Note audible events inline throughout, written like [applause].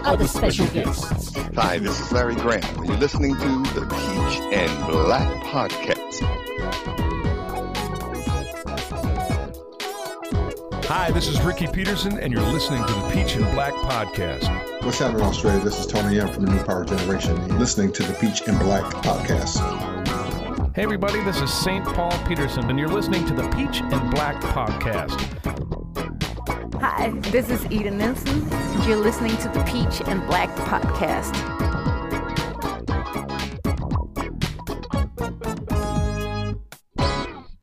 And other special guests. Hi, this is Larry Graham. and You're listening to the Peach and Black Podcast. Hi, this is Ricky Peterson, and you're listening to the Peach and Black Podcast. What's happening, Australia? This is Tony Young from the New Power Generation. You're listening to the Peach and Black podcast. Hey, everybody, this is St. Paul Peterson, and you're listening to the Peach and Black Podcast. Hi, this is Eden Nelson, you're listening to the Peach and Black podcast.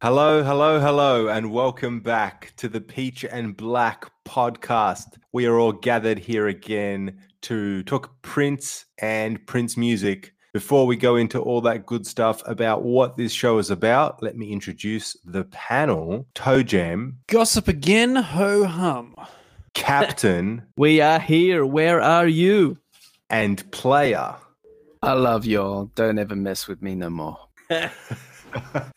Hello, hello, hello, and welcome back to the Peach and Black podcast. We are all gathered here again to talk Prince and Prince music. Before we go into all that good stuff about what this show is about, let me introduce the panel Toe Jam, Gossip again, ho hum. Captain, [laughs] We are here. Where are you? and Player. I love y'all. Don't ever mess with me no more. [laughs] and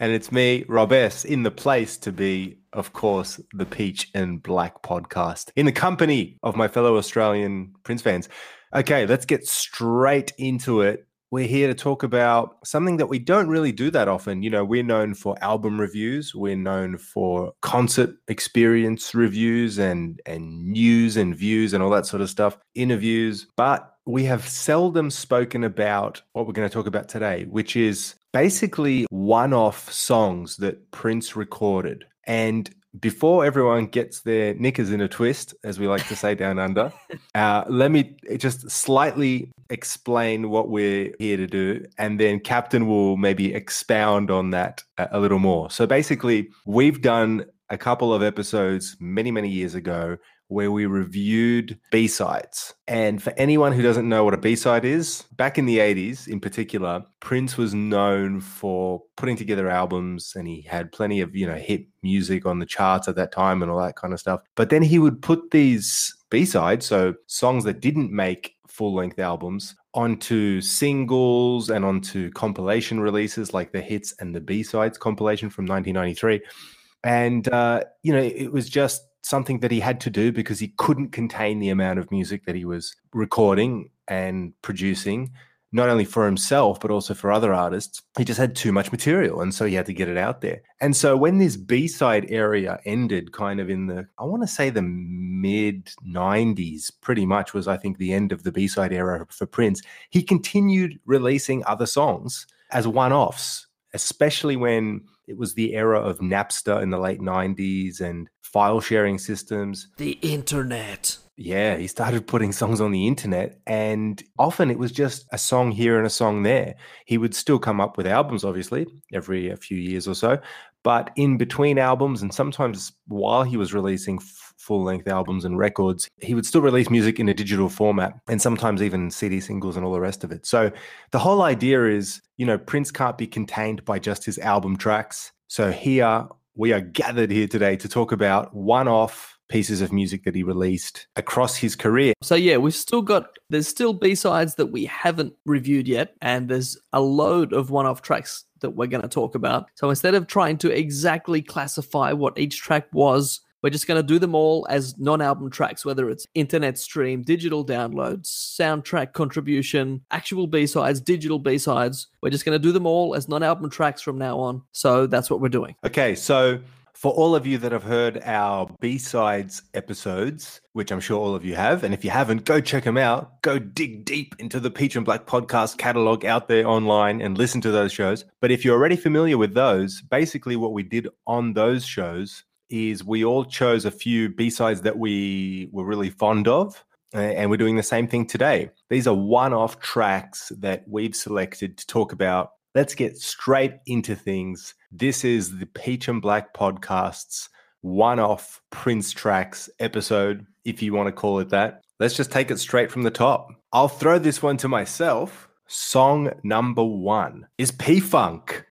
it's me, Rob S, in the place to be, of course, the Peach and Black podcast, in the company of my fellow Australian Prince fans. Okay, let's get straight into it. We're here to talk about something that we don't really do that often. You know, we're known for album reviews, we're known for concert experience reviews and and news and views and all that sort of stuff, interviews, but we have seldom spoken about what we're going to talk about today, which is basically one-off songs that Prince recorded. And before everyone gets their knickers in a twist, as we like to say down [laughs] under, uh, let me just slightly explain what we're here to do, and then Captain will maybe expound on that a, a little more. So basically, we've done a couple of episodes many, many years ago where we reviewed B-sides. And for anyone who doesn't know what a B-side is, back in the 80s in particular, Prince was known for putting together albums and he had plenty of, you know, hit music on the charts at that time and all that kind of stuff. But then he would put these B-sides, so songs that didn't make full-length albums, onto singles and onto compilation releases like the hits and the B-sides compilation from 1993. And uh, you know, it was just something that he had to do because he couldn't contain the amount of music that he was recording and producing, not only for himself, but also for other artists. He just had too much material. And so he had to get it out there. And so when this B side area ended, kind of in the, I want to say the mid 90s, pretty much was, I think, the end of the B side era for Prince, he continued releasing other songs as one offs, especially when it was the era of Napster in the late 90s and file sharing systems. The internet. Yeah, he started putting songs on the internet, and often it was just a song here and a song there. He would still come up with albums, obviously, every a few years or so, but in between albums, and sometimes while he was releasing full length albums and records, he would still release music in a digital format, and sometimes even CD singles and all the rest of it. So the whole idea is, you know, Prince can't be contained by just his album tracks. So here we are gathered here today to talk about one off pieces of music that he released across his career. So yeah, we've still got there's still B-sides that we haven't reviewed yet, and there's a load of one-off tracks that we're going to talk about. So instead of trying to exactly classify what each track was, we're just going to do them all as non-album tracks, whether it's internet stream, digital downloads, soundtrack contribution, actual B-sides, digital B-sides. We're just going to do them all as non-album tracks from now on. So that's what we're doing. Okay, so for all of you that have heard our B-sides episodes, which I'm sure all of you have, and if you haven't, go check them out. Go dig deep into the Peach and Black podcast catalog out there online and listen to those shows. But if you're already familiar with those, basically what we did on those shows is we all chose a few B-sides that we were really fond of. And we're doing the same thing today. These are one off tracks that we've selected to talk about. Let's get straight into things. This is the Peach and Black Podcast's one off Prince tracks episode, if you want to call it that. let's just take it straight from the top. I'll throw this one to myself. Song number one is P Funk.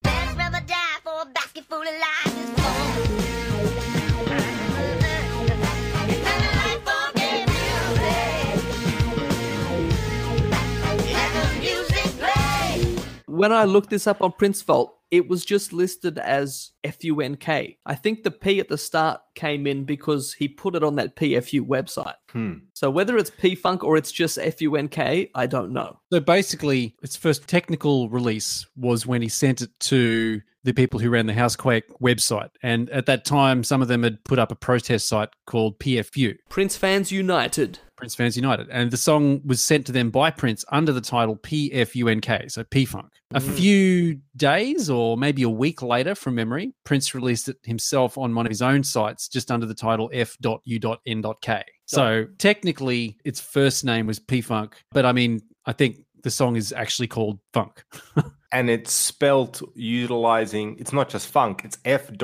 When I looked this up on Prince Vault, it was just listed as FUNK. I think the P at the start came in because he put it on that PFU website. Hmm. So whether it's P Funk or it's just FUNK, I don't know. So basically, its first technical release was when he sent it to the people who ran the Housequake website. And at that time, some of them had put up a protest site called PFU. Prince Fans United. Prince Fans United. And the song was sent to them by Prince under the title PFUNK, so P Funk. A Mm. few days or maybe a week later from memory, Prince released it himself on one of his own sites just under the title F.U.N.K. So technically, its first name was P Funk, but I mean, I think the song is actually called Funk. [laughs] and it's spelt utilizing it's not just funk it's f.u.n.k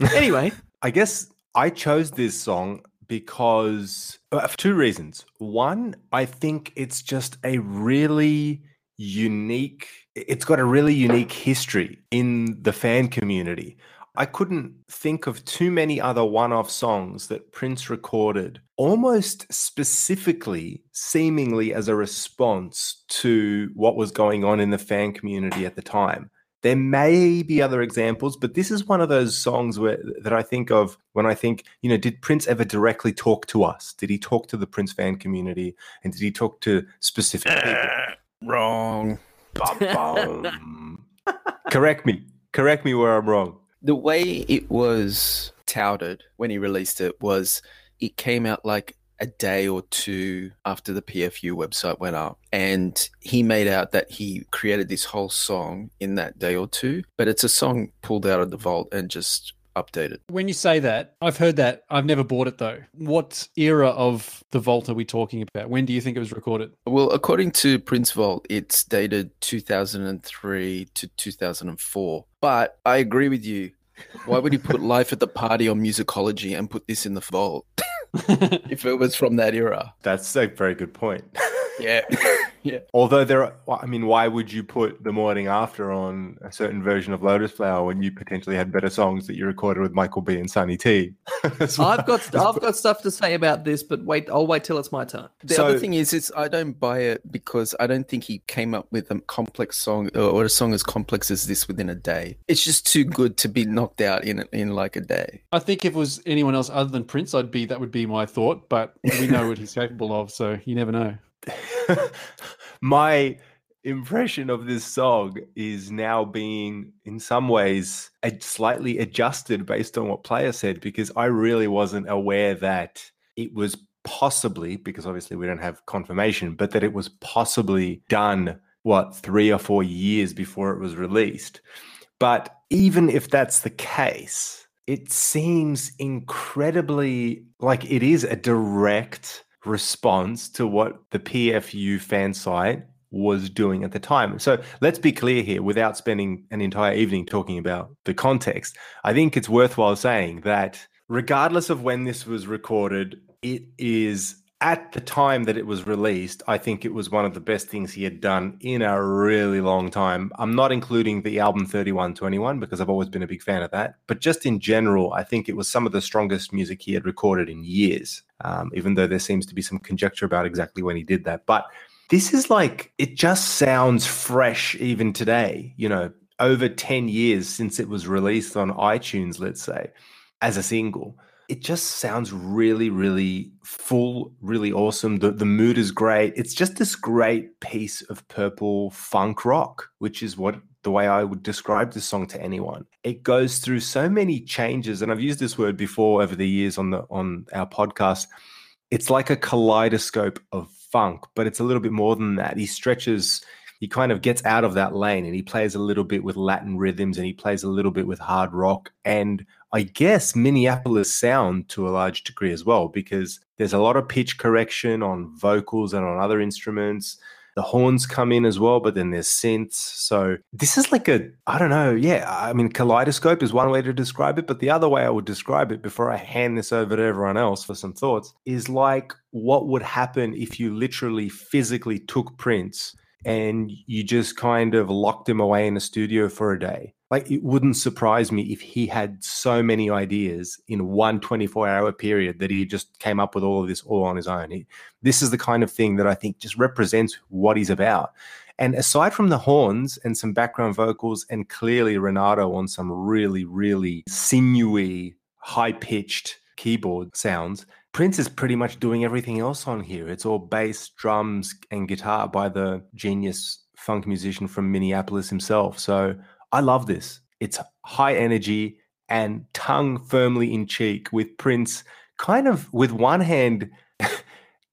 [laughs] Anyway, i guess i chose this song because uh, for two reasons one i think it's just a really unique it's got a really unique history in the fan community I couldn't think of too many other one off songs that Prince recorded almost specifically, seemingly as a response to what was going on in the fan community at the time. There may be other examples, but this is one of those songs where that I think of when I think, you know, did Prince ever directly talk to us? Did he talk to the Prince fan community? And did he talk to specific eh, people? Wrong. Bum, [laughs] bum. Correct me. Correct me where I'm wrong. The way it was touted when he released it was it came out like a day or two after the PFU website went up. And he made out that he created this whole song in that day or two, but it's a song pulled out of the vault and just updated. When you say that, I've heard that. I've never bought it though. What era of the vault are we talking about? When do you think it was recorded? Well, according to Prince Vault, it's dated 2003 to 2004. But I agree with you. Why would he put [laughs] Life at the Party on musicology and put this in the vault [laughs] [laughs] if it was from that era? That's a very good point. [laughs] Yeah. [laughs] yeah. Although there, are, I mean, why would you put the morning after on a certain version of Lotus Flower when you potentially had better songs that you recorded with Michael B and Sonny T? [laughs] That's I've why- got I've got stuff to say about this, but wait, I'll wait till it's my turn. The So- other thing is, is I don't buy it because I don't think he came up with a complex song or or a song as complex as this within a day. It's just too good to be knocked out in in like a day. I think if it was anyone else other than Prince, I'd be that would be my thought, but we know what he's capable of, so you never know. [laughs] my impression of this song is now being in some ways slightly adjusted based on what player said because i really wasn't aware that it was possibly because obviously we don't have confirmation but that it was possibly done what three or four years before it was released. But even if that's the case it seems incredibly like it is a direct response to what the PFU fan site was doing at the time. So let's be clear here without spending an entire evening talking about the context. I think it's worthwhile saying that regardless of when this was recorded, it is at the time that it was released, I think it was one of the best things he had done in a really long time. I'm not including the album 3121 because I've always been a big fan of that. But just in general, I think it was some of the strongest music he had recorded in years, um, even though there seems to be some conjecture about exactly when he did that. But this is like, it just sounds fresh even today, you know, over 10 years since it was released on iTunes, let's say, as a single it just sounds really, really full, really awesome. The the mood is great. It's just this great piece of purple funk rock, which is what the way I would describe this song to anyone. It goes through so many changes, and I've used this word before over the years on the on our podcast. It's like a kaleidoscope of funk, but it's a little bit more than that. He stretches he kind of gets out of that lane and he plays a little bit with Latin rhythms and he plays a little bit with hard rock and I guess Minneapolis sound to a large degree as well, because there's a lot of pitch correction on vocals and on other instruments. The horns come in as well, but then there's synths. So this is like a, I don't know. Yeah. I mean, kaleidoscope is one way to describe it, but the other way I would describe it before I hand this over to everyone else for some thoughts is like what would happen if you literally physically took Prince and you just kind of locked him away in a studio for a day. Like it wouldn't surprise me if he had so many ideas in one 24 hour period that he just came up with all of this all on his own. He, this is the kind of thing that I think just represents what he's about. And aside from the horns and some background vocals, and clearly Renato on some really, really sinewy, high pitched keyboard sounds, Prince is pretty much doing everything else on here. It's all bass, drums, and guitar by the genius funk musician from Minneapolis himself. So I love this. It's high energy and tongue firmly in cheek with Prince kind of with one hand [laughs]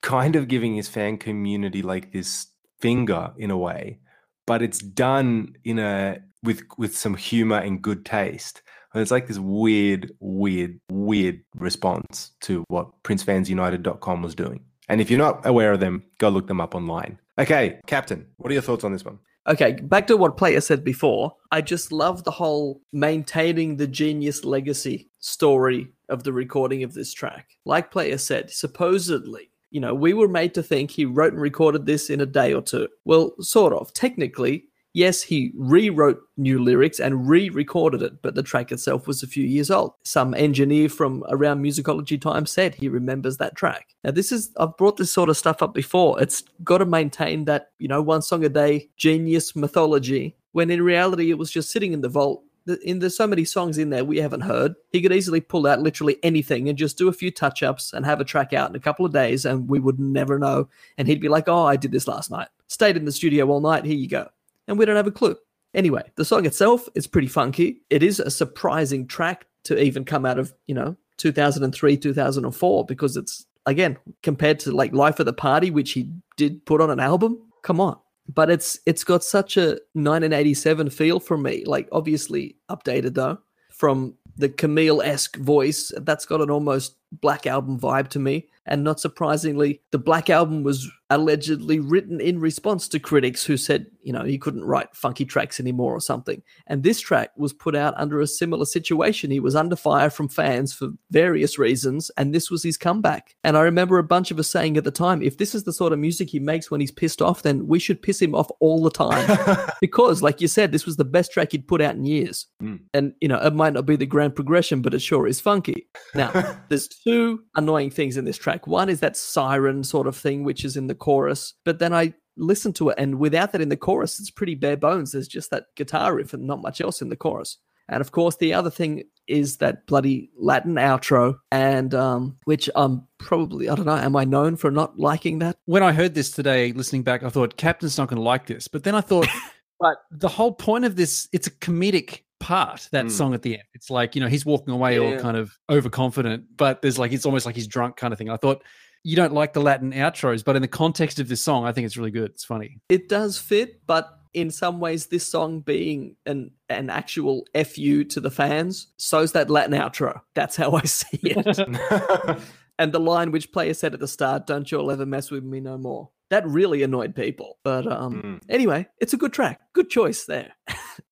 kind of giving his fan community like this finger in a way, but it's done in a with with some humor and good taste. And it's like this weird, weird, weird response to what PrinceFansUnited.com was doing. And if you're not aware of them, go look them up online. Okay, Captain, what are your thoughts on this one? Okay, back to what Player said before. I just love the whole maintaining the genius legacy story of the recording of this track. Like Player said, supposedly, you know, we were made to think he wrote and recorded this in a day or two. Well, sort of. Technically, yes, he rewrote new lyrics and re recorded it, but the track itself was a few years old. Some engineer from around musicology time said he remembers that track. Now, this is, I've brought this sort of stuff up before. It's got to maintain that, you know, one song a day genius mythology, when in reality it was just sitting in the vault. In there's so many songs in there we haven't heard. He could easily pull out literally anything and just do a few touch ups and have a track out in a couple of days, and we would never know. And he'd be like, "Oh, I did this last night. Stayed in the studio all night. Here you go." And we don't have a clue. Anyway, the song itself is pretty funky. It is a surprising track to even come out of, you know, 2003, 2004, because it's, again, compared to like Life of the Party, which he did put on an album, come on. But it's it's got such a 1987 feel for me, like obviously updated though, from the Camille esque voice. That's got an almost Black Album vibe to me. And not surprisingly, the Black Album was allegedly written in response to critics who said, you know, he couldn't write funky tracks anymore or something. And this track was put out under a similar situation. He was under fire from fans for various reasons, and this was his comeback. And I remember a bunch of us saying at the time, if this is the sort of music he makes when he's pissed off, then we should piss him off all the time. [laughs] because, like you said, this was the best track he'd put out in years. Mm. And, you know, it might not be the grand progression, but it sure is funky. Now, [laughs] there's two annoying things in this track. One is that siren sort of thing, which is in the chorus. But then I listen to it, and without that in the chorus, it's pretty bare bones. There's just that guitar riff and not much else in the chorus. And of course, the other thing is that bloody Latin outro, and um, which I'm probably, I don't know, am I known for not liking that? When I heard this today, listening back, I thought Captain's not going to like this. But then I thought, [laughs] but the whole point of this, it's a comedic part that Mm. song at the end it's like you know he's walking away all kind of overconfident but there's like it's almost like he's drunk kind of thing i thought you don't like the latin outros but in the context of this song i think it's really good it's funny It does fit, but in some ways, this song being an an actual fu to the fans, so's that Latin outro. That's how [laughs] I see it. [laughs] and the line which player said at the start, "Don't you all ever mess with me no more." That really annoyed people. But um, Mm. anyway, it's a good track. Good choice there.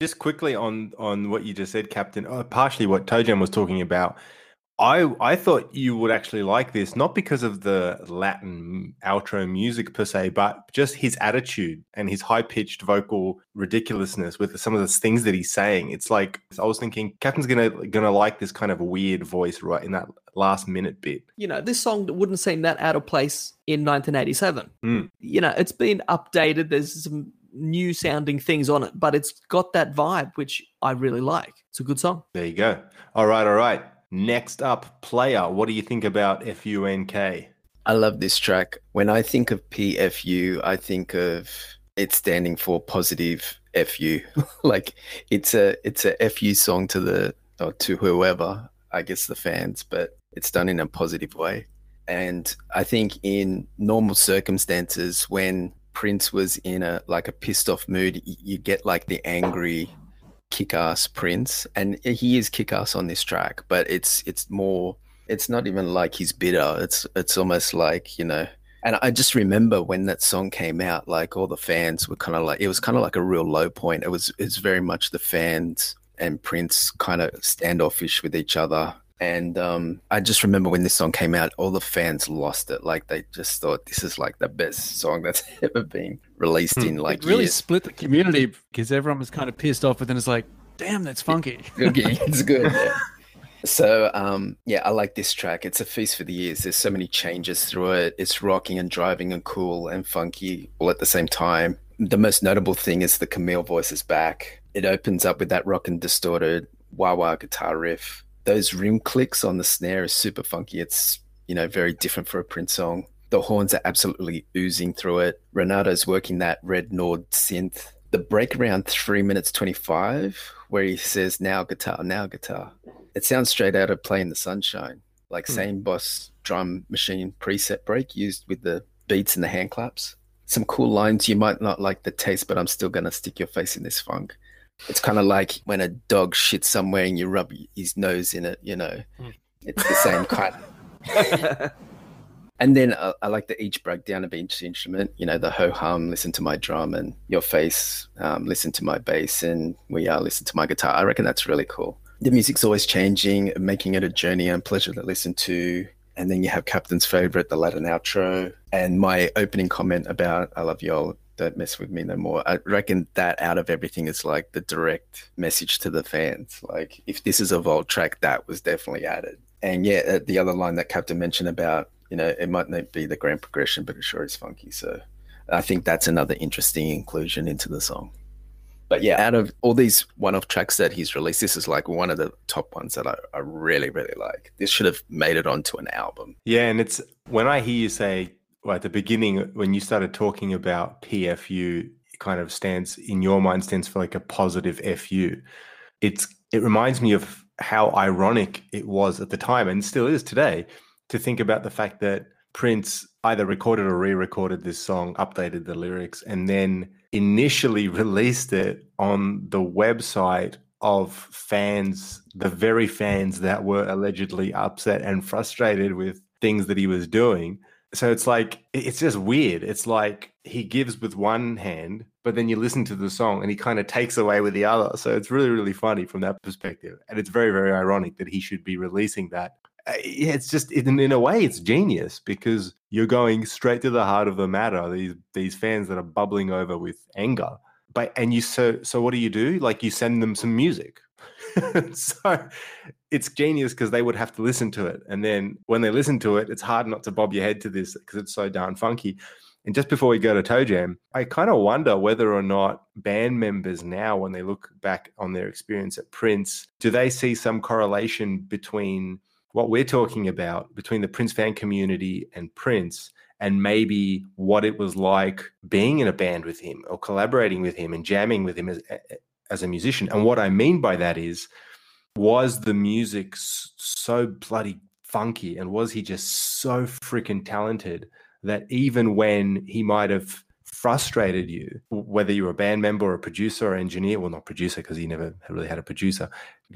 Just quickly on on what you just said, Captain. Uh, partially what Toe Jam was talking about. I I thought you would actually like this, not because of the Latin outro music per se, but just his attitude and his high pitched vocal ridiculousness with some of the things that he's saying. It's like I was thinking, Captain's gonna gonna like this kind of weird voice right in that last minute bit. You know, this song wouldn't seem that out of place in 1987. Mm. You know, it's been updated. There's some new sounding things on it, but it's got that vibe which I really like. It's a good song. There you go. All right, all right. Next up, player. What do you think about FUNK? I love this track. When I think of PFU, I think of it standing for positive FU. [laughs] like it's a it's a FU song to the or to whoever, I guess the fans, but it's done in a positive way. And I think in normal circumstances when Prince was in a like a pissed off mood, you get like the angry kick-ass Prince, and he is kick-ass on this track, but it's it's more. It's not even like he's bitter. It's it's almost like you know And I just remember when that song came out, like all the fans were kind of like, it was kind of like a real low point. It was, it's very much the fans and Prince kind of standoffish with each other. And um, I just remember when this song came out, all the fans lost it. Like they just thought this is like the best song that's [laughs] ever been released in like Hmm. it really years. split the community because everyone was kind of pissed off, but then it's like, damn, that's funky. [laughs] Okay, [laughs] it's good. yeah. So um, yeah, I like this track. It's a feast for the ears. There's so many changes through it. It's rocking and driving and cool and funky all at the same time. The most notable thing is the Camille voice is back. It opens up with that rock and distorted wah wah guitar riff. Those rim clicks on the snare is super funky. It's you know very different for a Prince song. The horns are absolutely oozing through it. Renato's working that red Nord synth. The break around three minutes twenty five, where he says "now guitar, now guitar." It sounds straight out of Play in the Sunshine, like Hmm. same boss drum machine preset break used with the beats and the hand claps. Some cool lines. You might not like the taste, but I'm still gonna stick your face in this funk. It's kind of like when a dog shits somewhere and you rub his nose in it. You know, it's the same kind. [laughs] And then uh, I like the each breakdown of each instrument. You know, the ho hum, listen to my drum, and your face, um, listen to my bass, and we are listen to my guitar. I reckon that's really cool. The music's always changing, making it a journey and pleasure to listen to. And then you have Captain's favorite, the Latin outro, and my opening comment about "I love you all." Don't mess with me no more. I reckon that out of everything is like the direct message to the fans. Like, if this is a vault track, that was definitely added. And yeah, uh, the other line that Captain mentioned about, you know, it might not be the grand progression, but it sure is funky. So I think that's another interesting inclusion into the song. But yeah, out of all these one off tracks that he's released, this is like one of the top ones that I, I really, really like. This should have made it onto an album. Yeah, and it's when I hear you say well, at the beginning when you started talking about PFU, kind of stands in your mind stands for like a positive FU. It's it reminds me of how ironic it was at the time and still is today to think about the fact that Prince either recorded or re-recorded this song, updated the lyrics, and then initially [laughs] released it on the website of fans, the very fans that were allegedly upset and frustrated with things that he was doing. So it's like it's just weird. It's like he gives with one hand, but then you listen to the song and he kind of takes away with the other. So it's really, really funny from that perspective. And it's very, very ironic that he should be releasing that. Uh, it's just in, in a way it's genius because you're going straight to the heart of the matter. These these fans that are bubbling over with anger, but and you so so what do you do? Like you send them some music. [laughs] so it's genius because they would have to listen to it, and then when they listen to it, it's hard not to bob your head to this because it's so darn funky. And just before we go to Toe Jam, I kind of wonder whether or not band members now, when they look back on their experience at Prince, do they see some correlation between what we're talking about, between the Prince fan community and Prince, and maybe what it was like being in a band with him or collaborating with him and jamming with him as, as a musician? And what I mean by that is, was the music so bloody funky and was he just so freaking talented that even when he might have frustrated you, whether you're a band member or a producer or engineer, well, not producer because he never really had a producer,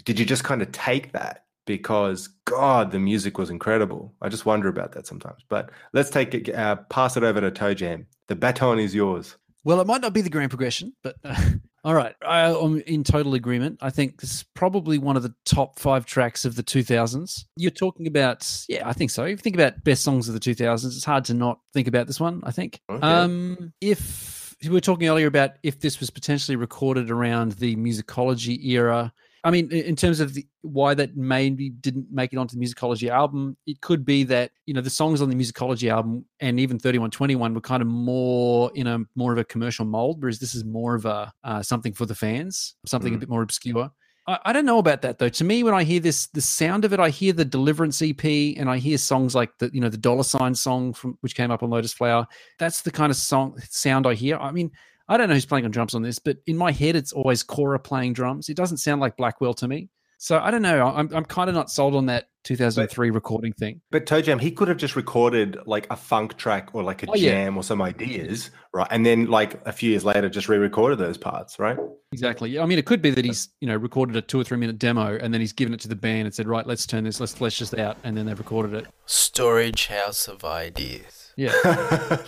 did you just kind of take that because God, the music was incredible? I just wonder about that sometimes. But let's take it, uh, pass it over to Toe Jam. The baton is yours. Well, it might not be the grand progression, but uh, all right. I, I'm in total agreement. I think this is probably one of the top five tracks of the 2000s. You're talking about, yeah, I think so. If you think about best songs of the 2000s, it's hard to not think about this one, I think. Okay. Um, if we were talking earlier about if this was potentially recorded around the musicology era, I mean, in terms of the, why that maybe didn't make it onto the musicology album, it could be that you know the songs on the musicology album and even thirty one twenty one were kind of more in a more of a commercial mold, whereas this is more of a uh, something for the fans, something a Mm. bit more obscure. I, I don't know about that though. To me, when I hear this, the sound of it, I hear the Deliverance EP, and I hear songs like the you know the Dollar Sign song from which came up on Lotus Flower. That's the kind of song sound I hear. I mean, I don't know who's playing on drums on this, but in my head, it's always Cora playing drums. It doesn't sound like Blackwell to me. So I don't know. I'm I'm kind of not sold on that 2003 recording thing. But Toe Jam, he could have just recorded like a funk track or like a Oh, yeah. jam or some ideas, right? And then like a few years later, just re-recorded those parts, right? Exactly. Yeah, I mean, it could be that he's you know recorded a two or three minute demo and then he's given it to the band and said, right, let's turn this, let's flesh this out, and then they've recorded it. Storage house of ideas. Yeah. [laughs]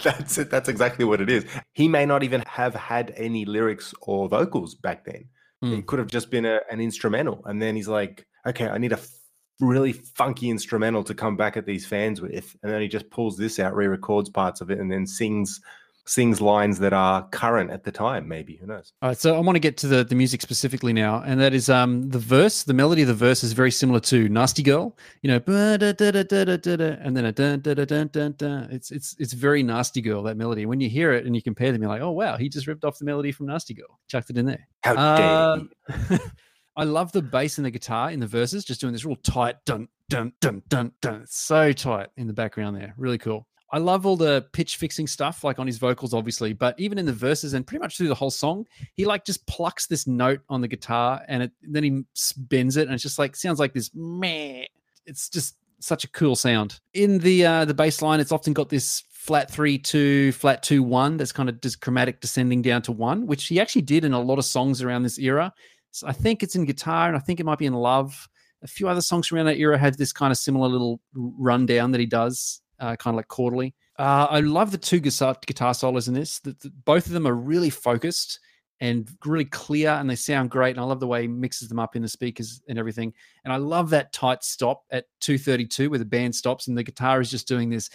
That's it. That's exactly what it is. He may not even have had any lyrics or vocals back then. Hmm. It could have just been a, an instrumental. And then he's like, okay, I need a f- really funky instrumental to come back at these fans with. And then he just pulls this out, re-records parts of it, and then sings sings lines that are current at the time. Maybe who knows? All right, so I want to get to the, the music specifically now, and that is um the verse. The melody of the verse is very similar to "Nasty Girl," you know, and then a dun dun dun dun dun dun. It's it's it's very "Nasty Girl" that melody. When you hear it and you compare them, you're like, oh wow, he just ripped off the melody from "Nasty Girl," chucked it in there. How dare Uh, [laughs] he. I love the bass and the guitar in the verses, just doing this real tight dun dun dun dun dun. It's so tight in the background there. Really cool. I love all the pitch fixing stuff, like on his vocals, obviously, but even in the verses and pretty much through the whole song, he like just plucks this note on the guitar and it then he bends it and it's just like sounds like this meh. It's just such a cool sound. In the uh the bass line, it's often got this flat three two, flat two one that's kind of just chromatic descending down to one, which he actually did in a lot of songs around this era. So I think it's in guitar and I think it might be in love. A few other songs around that era had this kind of similar little rundown that he does, uh, kind of like quarterly. Uh, I love the two guitar, guitar solos in this. The, the, both of them are really focused and really clear, and they sound great. And I love the way he mixes them up in the speakers and everything. And I love that tight stop at 2:32 where the band stops and the guitar is just doing this.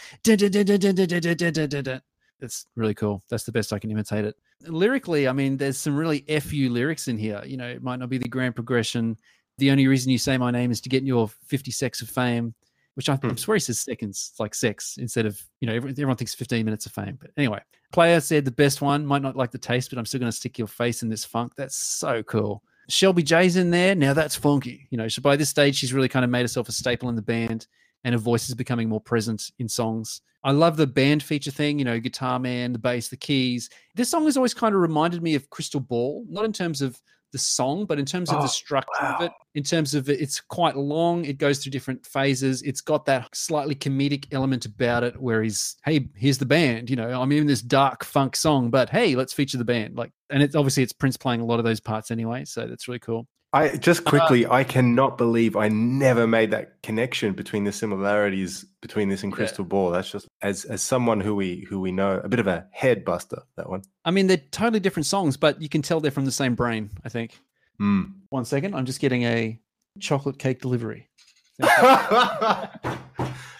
That's really cool. That's the best I can imitate it. Lyrically, I mean, there's some really fu lyrics in here. You know, it might not be the grand progression. The only reason you say my name is to get your 50 secs of fame which I, hmm. I swear he says seconds, it's like sex instead of, you know, everyone, everyone thinks 15 minutes of fame. But anyway, player said the best one, might not like the taste, but I'm still going to stick your face in this funk. That's so cool. Shelby J's in there. Now that's funky. You know, so by this stage, she's really kind of made herself a staple in the band and her voice is becoming more present in songs. I love the band feature thing, you know, guitar man, the bass, the keys. This song has always kind of reminded me of Crystal Ball, not in terms of the song, but in terms of Oh, the structure of it, in terms of it, it's quite long. It goes through different phases. It's got that slightly comedic element about it where he's, hey, here's the band. You know, I'm in this dark funk song, but hey, let's feature the band. Like, and it's obviously it's Prince playing a lot of those parts anyway. So that's really cool. I just quickly, I cannot believe I never made that connection between the similarities between this and Yeah. Crystal Ball. That's just as as someone who we who we know, a bit of a head buster. That one. I mean, they're totally different songs, but you can tell they're from the same brain, I think. Hmm. One second, I'm just getting a chocolate cake delivery. [laughs]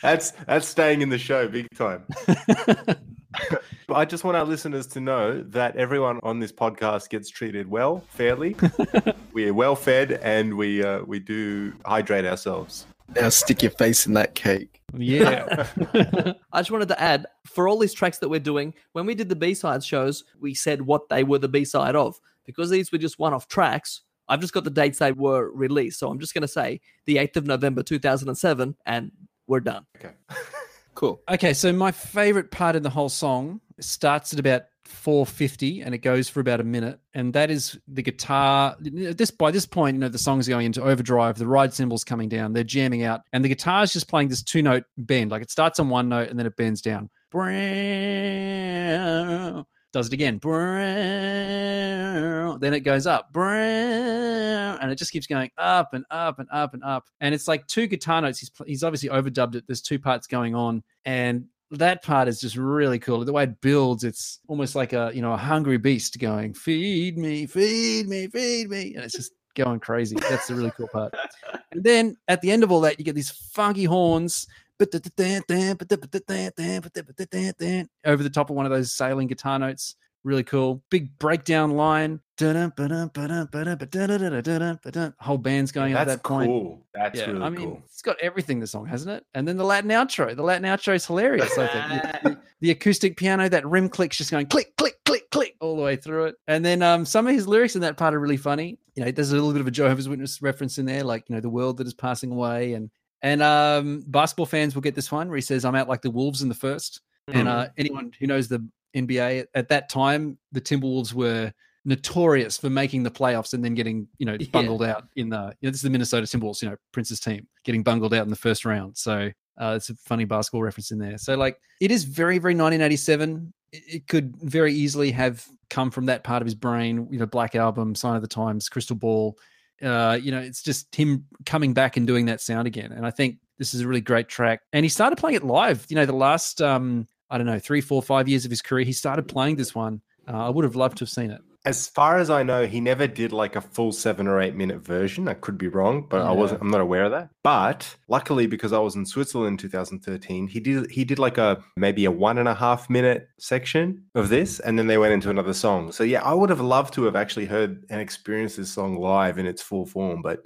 that's that's staying in the show big time. [laughs] [laughs] but I just want our listeners to know that everyone on this podcast gets treated well, fairly. [laughs] we are well fed, and we uh, we do hydrate ourselves. Now stick your face in that cake. Yeah. [laughs] I just wanted to add for all these tracks that we're doing, when we did the B side shows, we said what they were the B side of. Because these were just one off tracks, I've just got the dates they were released. So I'm just going to say the 8th of November 2007, and we're done. Okay. Cool. Okay, so my favorite part in the whole song starts at about 450 and it goes for about a minute and that is the guitar. This by this point you know the song's going into overdrive the ride cymbals coming down they're jamming out and the guitar is just playing this two note bend. Like it starts on one note and then it bends down does it again. Then it goes up. And it just keeps going up and up and up and up. And it's like two guitar notes. He's he's obviously overdubbed it. There's two parts going on. And that part is just really cool. The way it builds it's almost like a you know a hungry beast going feed me feed me feed me. And it's just going crazy. That's the really cool part. [laughs] And then at the end of all that you get these funky horns over the top of one of those sailing guitar notes really cool big breakdown line whole band's going at That's that point cool. That's yeah, really I mean, cool. it's got everything. The song hasn't it? And then the Latin outro. The Latin outro is hilarious. I think The- the, [laughs] the acoustic piano, that rim click's just going click, click, click, click all the way through it. And then um, some of his lyrics in that part are really funny. You know, there's a little bit of a Jehovah's Witness reference in there, like you know, the world that is passing away. And and um, basketball fans will get this one where he says, "I'm out like the wolves in the first. And Mhm. uh, anyone who knows the NBA at, at that time, the Timberwolves were notorious for making the playoffs and then getting you know [laughs] Yeah. bungled out in the. You know, this is the Minnesota Symbols, you know, Prince's team getting bungled out in the first round. So uh, it's a funny basketball reference in there. So like, it is very very 1987. It, it could very easily have come from that part of his brain. You know, Black Album, Sign of the Times, Crystal Ball. Uh, you know, it's just him coming back and doing that sound again. And I think this is a really great track. And he started playing it live. You know, the last um, I don't know three, four, five years of his career, he started playing this one. Uh, I would have loved to have seen it. As far as I know, he never did like a full seven or eight minute version. I could be wrong, but I wasn't. I'm not aware of that. But luckily, because I was in Switzerland in 2013, he did he did like a maybe a one and a half minute section of this, and then they went into another song. So yeah, I would have loved to have actually heard and experienced this song live in its full form, but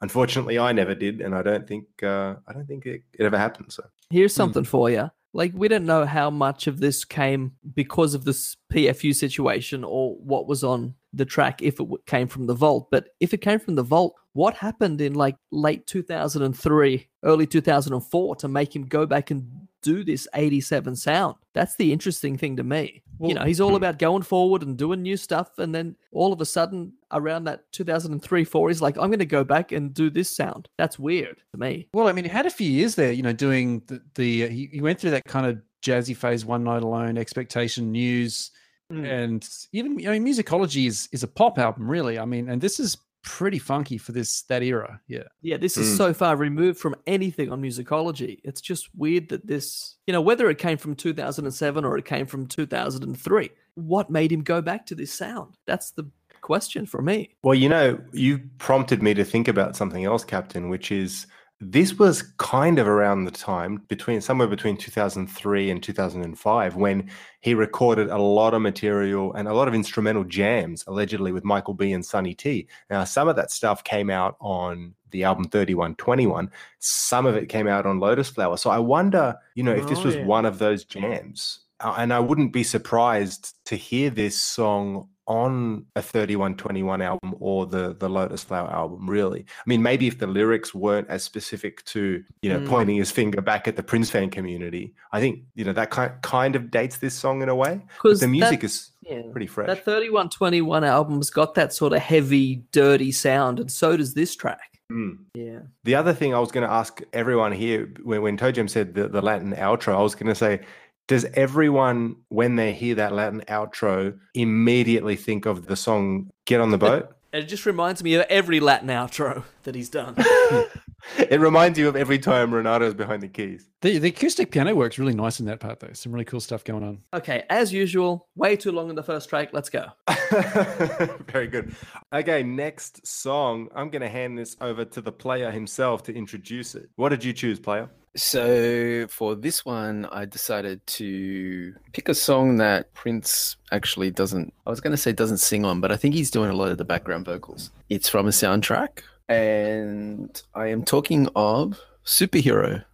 unfortunately, I never did, and I don't think uh, I don't think it, it ever happened. So Here's something for you. Like we don't know how much of this came because of this PFU situation or what was on the track if it came from the vault. But if it came from the vault, what happened in like late 2003, early 2004 to make him go back and do this 87 sound? That's the interesting thing to me. you know, he's all about going forward and doing new stuff. And then all of a sudden, around that 2003 4, he's like, I'm going to go back and do this sound. That's weird to me. Well, I mean, he had a few years there, you know, doing the, the uh, he, he went through that kind of jazzy phase, one night alone, expectation, news, and even I mean, musicology is is a pop album, really. I mean, and this is pretty funky for this that era. Yeah. Yeah, this is Mm. so far removed from anything on musicology. It's just weird that this, you know, whether it came from 2007 or it came from 2003, what made him go back to this sound? That's the question for me. Well, you know, you prompted me to think about something else, Captain, which is this was kind of around the time between somewhere between 2003 and 2005 when he recorded a lot of material and a lot of instrumental jams, allegedly with Michael B and Sonny T. Now, some of that stuff came out on the album 3121, some of it came out on Lotus Flower. So I wonder, you know, if this Oh, was yeah. one of those jams. Uh, and I wouldn't be surprised to hear this song on a 3121 album or the the Lotus Flower album really. I mean maybe if the lyrics weren't as specific to, you know, Mm. pointing his finger back at the Prince fan community, I think, you know, that kind kind of dates this song in a way. Because the music that- is yeah, pretty fresh. That 3121 album's got that sort of heavy, dirty sound, and so does this track. Mm. Yeah. The other thing I was going to ask everyone here when, when Toe Jam said the, the Latin outro, I was going to say, does everyone, when they hear that Latin outro, immediately think of the song Get on the Boat? [laughs] It just reminds me of every Latin outro that he's done. [laughs] it reminds you of every time Renato's behind the keys. The, the acoustic piano works really nice in that part, though. Some really cool stuff going on. okay, as usual, way too long in the first track. Let's go. [laughs] Very good. Okay, next song. I'm going to hand this over to the player himself to introduce it. What did you choose, player? So for this one, I decided to pick a song that Prince actually doesn't. I was going to say doesn't sing on, but I think he's doing a lot of the background vocals. It's from a soundtrack, and I am talking of Superhero.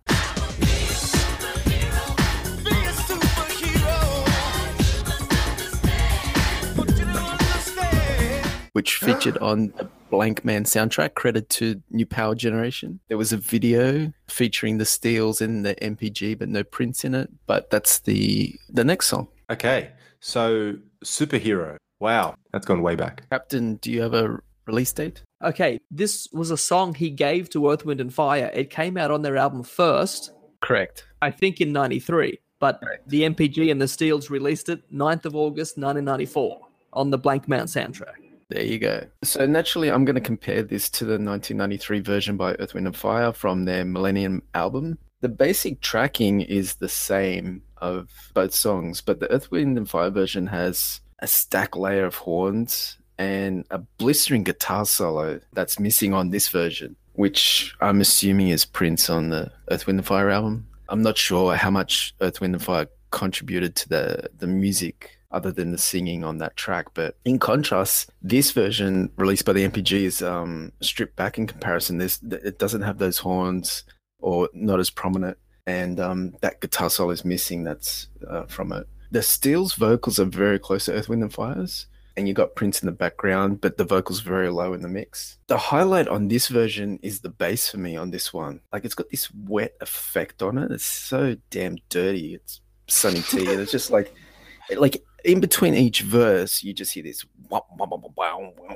which featured on the Blankman soundtrack, credit to New Power Generation. There was a video featuring the Steeles in the NPG, but no Prince in it. But that's the the next song. Okay, so Superhero. Wow, that's gone way back. Captain, do you have a release date? Okay, this was a song he gave to Earth, Wind, and Fire. It came out on their album first, Correct. I think in 93, but the NPG and the Steeles released it 9th of August 1994 on the Blankman soundtrack. There you go. So naturally, I'm going to compare this to the 1993 version by Earth, Wind, and Fire from their Millennium album. The basic tracking is the same of both songs, but the Earth, Wind, and Fire version has a stack layer of horns and a blistering guitar solo that's missing on this version, which I'm assuming is Prince on the Earth, Wind, and Fire album. I'm not sure how much Earth, Wind, and Fire contributed to the, the music other than the singing on that track. But in contrast, this version released by the NPG is um, stripped back in comparison. This it doesn't have those horns or not as prominent, and um, that guitar solo is missing. That's uh, from it. The Steeles' vocals are very close to Earth, Wind, and Fire's. And you got Prince in the background, but the vocals very low in the mix. The highlight on this version is the bass for me on this one. Like it's got this wet effect on it. It's so damn dirty. It's Sonny T, and it's just like, [laughs] like in between each verse, you just hear this.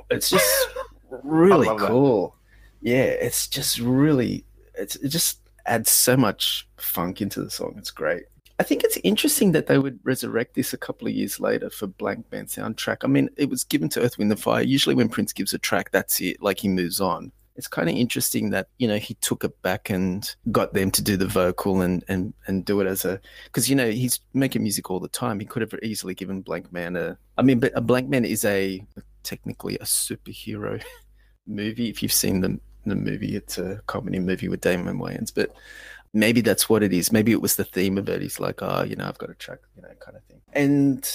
It's just [laughs] really love that. cool. Yeah, it's just really. It's, it just adds so much funk into the song. It's great. I think it's interesting that they would resurrect this a couple of years later for Blankman soundtrack. I mean, it was given to Earth, Wind and Fire. Usually, when Prince gives a track, that's it. Like he moves on. It's kind of interesting that you know he took it back and got them to do the vocal and and and do it as a because you know he's making music all the time. He could have easily given Blankman a. I mean, but a Blankman is a technically a superhero [laughs] movie. If you've seen the the movie, it's a comedy movie with Damon Wayans, but maybe that's what it is. Maybe it was the theme of it. He's like, oh, you know, I've got a track, you know, kind of thing. And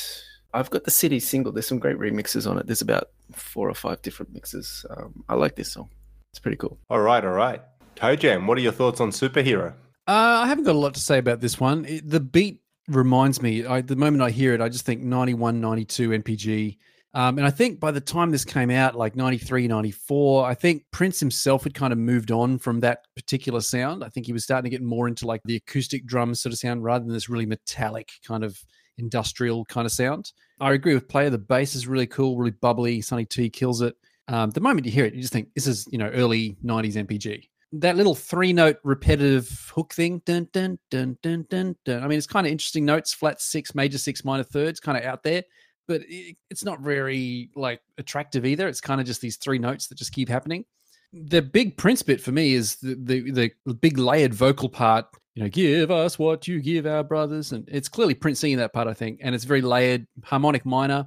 I've got the CD single. There's some great remixes on it. There's about four or five different mixes. Um, I like this song. It's pretty cool. All right, all right. Toe Jam, what are your thoughts on Superhero? Uh, I haven't got a lot to say about this one. It, the beat reminds me, I, the moment I hear it, I just think 91, 92 NPG. Um, and I think by the time this came out, like 93, 94, I think Prince himself had kind of moved on from that particular sound. I think he was starting to get more into like the acoustic drum sort of sound rather than this really metallic kind of industrial kind of sound. I agree with Player. The bass is really cool, really bubbly. Sonny T kills it. Um, the moment you hear it, you just think this is, you know, early 90s NPG. That little three note repetitive hook thing, dun, dun, dun, dun, dun, dun. I mean, it's kind of interesting notes, flat six, major six, minor thirds, kind of out there, but it, it's not very like attractive either. It's kind of just these three notes that just keep happening. The big Prince bit for me is the, the, the big layered vocal part, you know, give us what you give our brothers. And it's clearly Prince singing that part, I think. And it's very layered, harmonic minor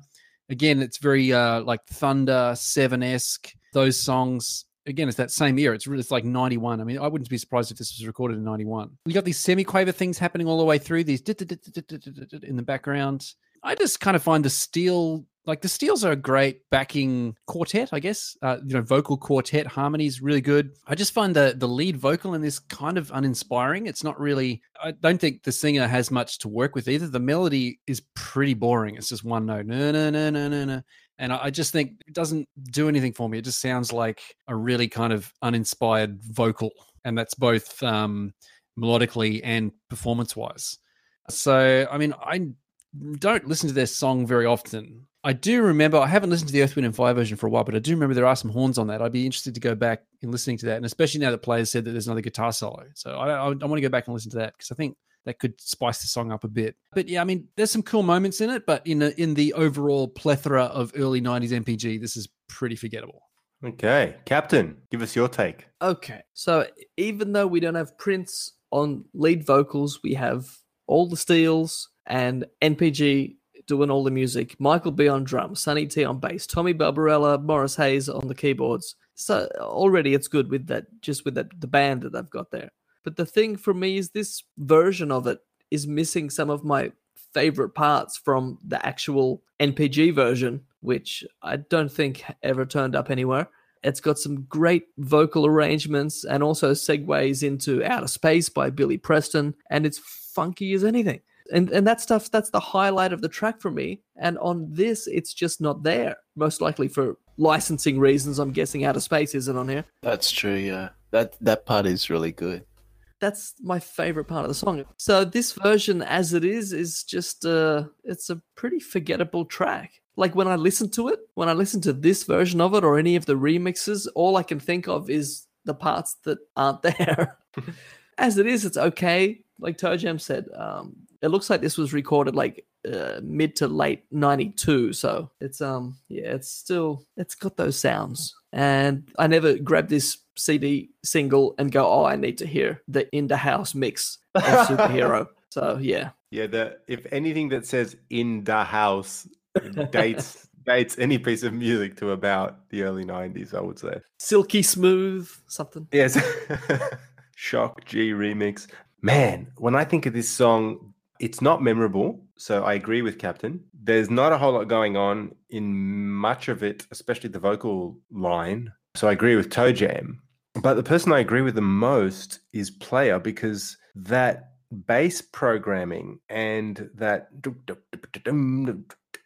again it's very uh like thunder seven esque those songs. Again it's that same era. It's really it's like 91 i mean i wouldn't be surprised if this was recorded in 91 you got these semi-quaver things happening all the way through these in the background. I just kind of find the steel like the Steeles are a great backing quartet, I guess. Uh, you know, vocal quartet harmonies really good. I just find the the lead vocal in this kind of uninspiring. It's not really. I don't think the singer has much to work with either. The melody is pretty boring. It's just one note, no, no, no, no, no, no. And I just think it doesn't do anything for me. It just sounds like a really kind of uninspired vocal, and that's both um, melodically and performance wise. So, I mean, I don't listen to their song very often. I do remember, I haven't listened to the Earth, Wind, and Fire version for a while, but I do remember there are some horns on that. I'd be interested to go back and listening to that. And especially now that players said that there's another guitar solo. So I, I, I want to go back and listen to that because I think that could spice the song up a bit. But yeah, I mean, there's some cool moments in it, but in, the in the overall plethora of early 90s NPG, this is pretty forgettable. Okay. Captain, give us your take. Okay. So even though we don't have Prince on lead vocals, we have all the Steeles and NPG doing all the music, Michael B on drums, Sonny T on bass, Tommy Barbarella, Morris Hayes on the keyboards. So already it's good with that, just with that the band that I've got there. But the thing for me is this version of it is missing some of my favorite parts from the actual NPG version, which I don't think ever turned up anywhere. It's got some great vocal arrangements and also segues into Outer Space by Billy Preston, and it's funky as anything and and that stuff that's the highlight of the track for me. And on this it's just not there most likely for licensing reasons i'm guessing outer space isn't on here. That's true. Yeah, that that part is really good. that's my favorite part of the song. So this version as it is is just uh it's a pretty forgettable track. Like when i listen to it when i listen to this version of it or any of the remixes all i can think of is the parts that aren't [laughs] there. [laughs] As it is it's okay. Like toe jam said um it looks like this was recorded like uh, mid to late 92 so it's um yeah it's still it's got those sounds and i never grab this cd single and go oh i need to hear the in the house mix of superhero [laughs] so yeah Yeah, the if anything that says in the house [laughs] dates dates any piece of music to about the early nineties, I would say. silky smooth something Yes. [laughs] Shock G remix. Man, when I think of this song, it's not memorable. So I agree with Captain. There's not a whole lot going on in much of it, especially the vocal line. So I agree with Toe Jam. But the person I agree with the most is Player because that bass programming and that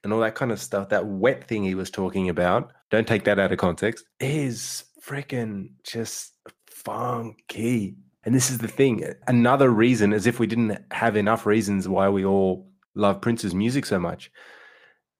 and all that kind of stuff, that wet thing he was talking about, don't take that out of context, is freaking just funky. And this is the thing. Another reason, as if we didn't have enough reasons why we all love Prince's music so much.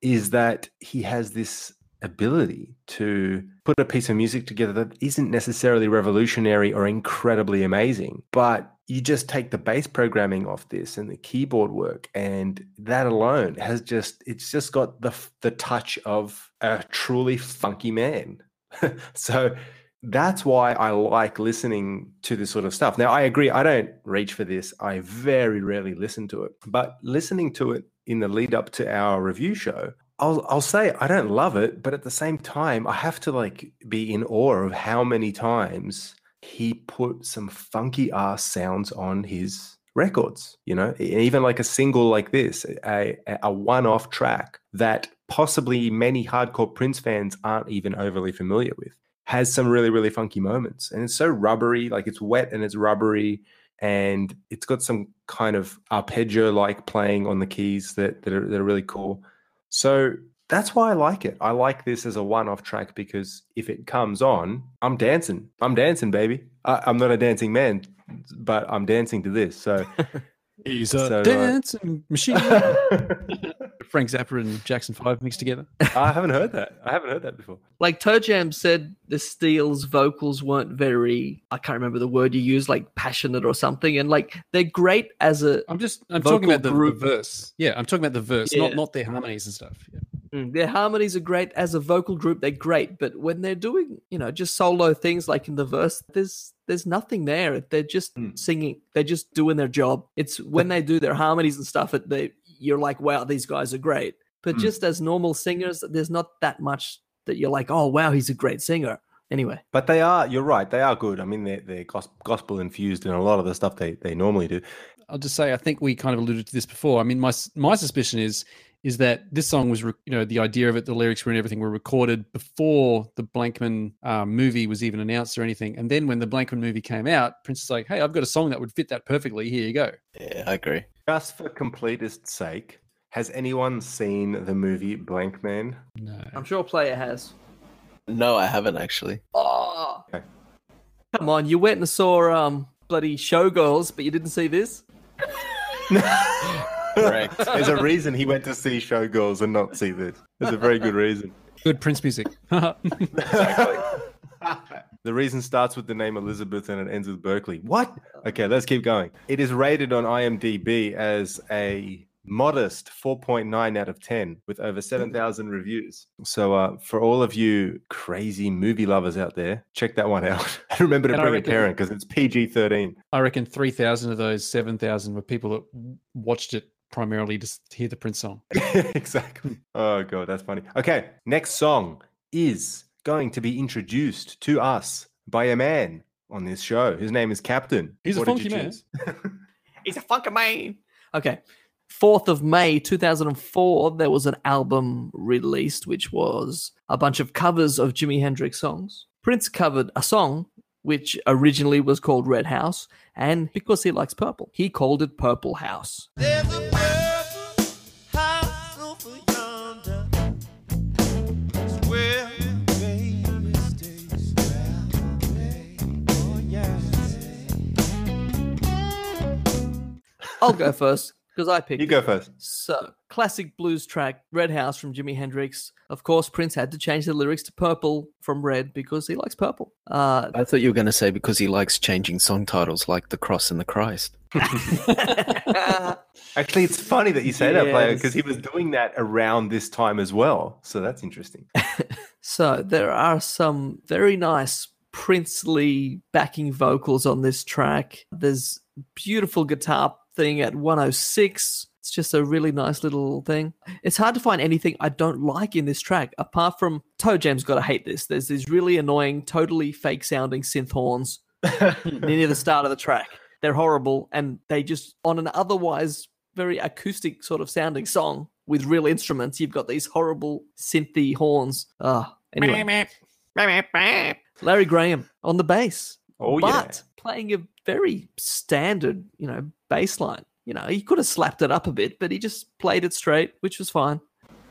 is that he has this ability to put a piece of music together that isn't necessarily revolutionary or incredibly amazing, but you just take the bass programming off this and the keyboard work and that alone has just it's just got the the touch of a truly funky man. [laughs] so that's why I like listening to this sort of stuff. Now, I agree, I don't reach for this. I very rarely listen to it, but listening to it in the lead up to our review show, I'll, I'll say I don't love it, but at the same time, I have to like be in awe of how many times he put some funky ass sounds on his records, you know, even like a single like this, a, a one off track that possibly many hardcore Prince fans aren't even overly familiar with has some really really funky moments and it's so rubbery like it's wet and it's rubbery and it's got some kind of arpeggio like playing on the keys that that are, that are really cool so that's why I like it. I like this as a one-off track because if it comes on, I'm dancing. I'm dancing, baby. I, am not a dancing man, but I'm dancing to this. So [laughs] He's a So, uh, dancing machine. [laughs] [laughs] Frank Zappa and Jackson Five mixed together. I haven't heard that. I haven't heard that before. Like Toe Jam said, the Steeles vocals weren't very. I can't remember the word you used, like passionate or something. And like they're great as a. I'm just. I'm talking about the, the verse. Yeah, I'm talking about the verse, Yeah. not not their harmonies and stuff. Yeah. Mm, Their harmonies are great as a vocal group. They're great, but when they're doing, you know, just solo things like in the verse, there's there's nothing there. They're just singing. They're just doing their job. It's when [laughs] they do their harmonies and stuff that they you're like, wow, these guys are great. But Mm. just as normal singers, there's not that much that you're like, oh wow, he's a great singer. Anyway, But they are. You're right. They are good. I mean, they're they're gospel infused in a lot of the stuff they they normally do. I'll just say I think we kind of alluded to this before. I mean, my my suspicion is is that this song was, re- you know, the idea of it, the lyrics were and everything were recorded before the Blankman um, movie was even announced or anything. And then when the Blankman movie came out, Prince is like, "Hey, I've got a song that would fit that perfectly. Here you go." Yeah, I agree. Just for completest sake, has anyone seen the movie Blankman? No. I'm sure Player has. No, I haven't actually. Oh, Okay. come on! You went and saw um bloody Showgirls, but you didn't see this. [laughs] Correct. [laughs] There's a reason he went to see Showgirls and not see this. There's a very good reason. Good Prince music. [laughs] The reason starts with the name Elizabeth and it ends with Berkley. What? Okay, let's keep going. It is rated on IMDb as a modest 4.9 out of 10 with over 7,000 reviews. So, uh, for all of you crazy movie lovers out there, check that one out. And [laughs] remember to And I bring a parent because it's PG 13. I reckon three thousand of those seven thousand were people that watched it primarily to s- hear the Prince song. [laughs] exactly. Oh, God, that's funny. Okay, next song is going to be introduced to us by a man on this show. His name is Captain. He's a What did funky man. [laughs] [laughs] He's a fucking man. Okay. 4th of May 2004, there was an album released which was a bunch of covers of Jimi Hendrix songs. Prince covered a song which originally was called Red House, and because he likes purple, he called it Purple House. I'll go first because I picked You it. go first. So, classic blues track, Red House from Jimi Hendrix. Of course, Prince had to change the lyrics to purple from red because he likes purple. Uh, I thought you were going to say because he likes changing song titles like The Cross and the Christ. [laughs] [laughs] Actually, it's funny that you say that, player, because he was doing that around this time as well. So that's interesting. [laughs] so, there are some very nice princely backing vocals on this track. There's beautiful guitar thing at 106. It's just a really nice little thing. It's hard to find anything I don't like in this track, apart from Toe Jam's got to hate this. There's these really annoying, totally fake sounding synth horns [laughs] near the start of the track. They're horrible, and they just, on an otherwise very acoustic sort of sounding song with real instruments, you've got these horrible synthy horns. Ah, anyway. Larry Graham on the bass. Oh, yeah. but playing a very standard, you know, bass line. You know, he could have slapped it up a bit, but he just played it straight, which was fine.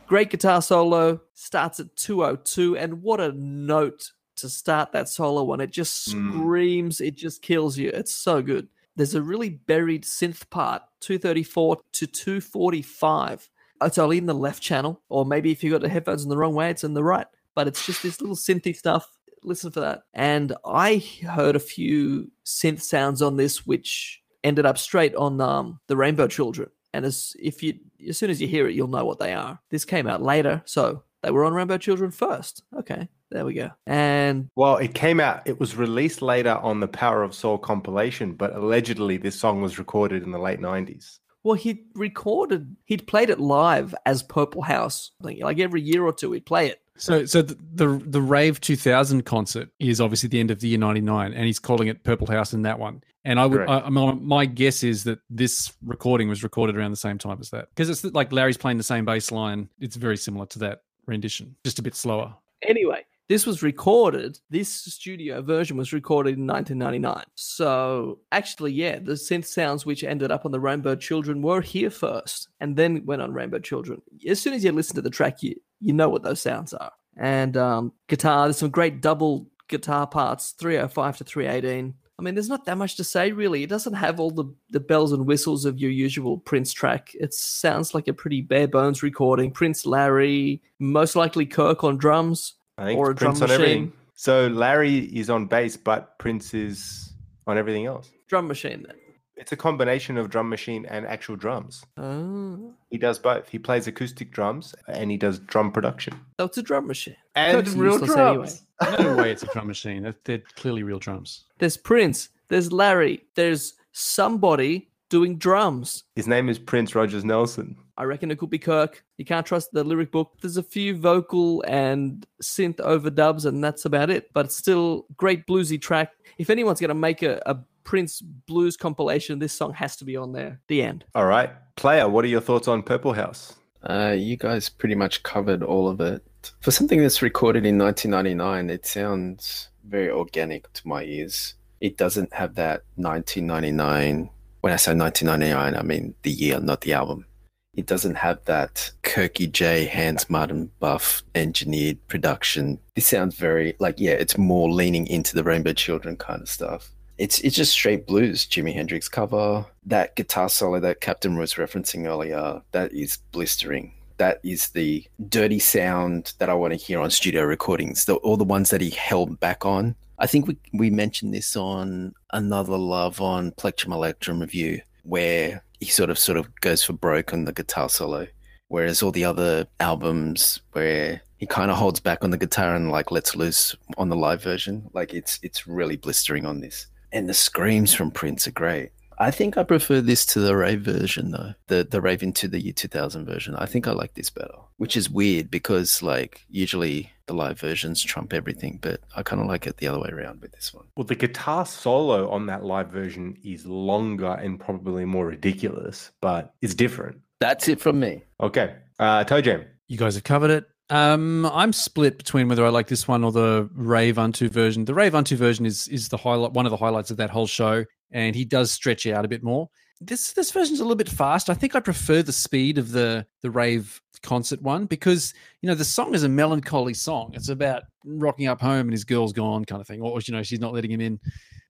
Great guitar solo, starts at 202, and what a note to start that solo on. It just Mm. screams, it just kills you. It's so good. There's a really buried synth part, 234 to 245. it's only in the left channel, or maybe if you got the headphones in the wrong way, it's in the right. But it's just this little synthy stuff. Listen for that. And I heard a few synth sounds on this, which ended up straight on um, the Rainbow Children. And as if you, as soon as you hear it, you'll know what they are. This came out later, so they were on Rainbow Children first. Okay, there we go. And Well, it came out, it was released later on the Power of Soul compilation, but allegedly this song was recorded in the late 90s. well, he recorded, he'd played it live as Purple House. Like every year or two, he'd play it. So, so the, the the Rave 2000 concert is obviously the end of the year 99, and he's calling it Purple House in that one. And I would, I, I mean, my guess is that this recording was recorded around the same time as that, because it's like Larry's playing the same bass line. It's very similar to that rendition, just a bit slower. Anyway, this was recorded. This studio version was recorded in 1999. So actually, yeah, the synth sounds which ended up on the Rainbow Children were here first, and then went on Rainbow Children. As soon as you listen to the track, you you know what those sounds are. And um, guitar, there's some great double guitar parts, 305 to 318. I mean, there's not that much to say, really. It doesn't have all the, the bells and whistles of your usual Prince track. It sounds like a pretty bare bones recording. Prince, Larry, most likely Kirk on drums I think or a it's drum on machine. everything. So Larry is on bass, but Prince is on everything else. Drum machine, then. It's a combination of drum machine and actual drums. Oh, He does both. He plays acoustic drums and he does drum production. so it's a drum machine. And Kirk's real useless drums. [laughs] No way it's a drum machine. They're, they're clearly real drums. There's Prince. There's Larry. There's somebody doing drums. His name is Prince Rogers Nelson. I reckon it could be Kirk. You can't trust the lyric book. There's a few vocal and synth overdubs, and that's about it. But it's still great bluesy track. If anyone's gonna make a, a Prince blues compilation, this song has to be on there. The end. All right. Player, what are your thoughts on Purple House? Uh, you guys pretty much covered all of it. For something that's recorded in 1999, it sounds very organic to my ears. It doesn't have that 1999. When I say 1999, I mean the year, not the album. It doesn't have that Kirky J, Hans Martin Buff engineered production. This sounds very like yeah, it's more leaning into the Rainbow Children kind of stuff. It's it's just straight blues. Jimi Hendrix cover. That guitar solo that Captain was referencing earlier, that is blistering. That is the dirty sound that I want to hear on studio recordings. The, all the ones that he held back on. I think we we mentioned this on another love on Plectrum Electrum review, where he sort of sort of goes for broke on the guitar solo. Whereas all the other albums where he kind of holds back on the guitar and like lets loose on the live version, like it's it's really blistering on this. And the screams from Prince are great. I think I prefer this to the rave version though. The the rave into the year 2000 version. I think I like this better, which is weird because like usually the live versions trump everything, but I kind of like it the other way around with this one. Well, the guitar solo on that live version is longer and probably more ridiculous, but it's different. That's it from me. Okay. Uh, Toe Jam. You guys have covered it. Um, I'm split between whether I like this one or the Rave Un2 version. The Rave Un2 version is is the highlight, one of the highlights of that whole show, and he does stretch out a bit more. This this version's a little bit fast. I think I prefer the speed of the the Rave concert one because you know the song is a melancholy song. It's about rocking up home and his girl's gone, kind of thing, or you know she's not letting him in.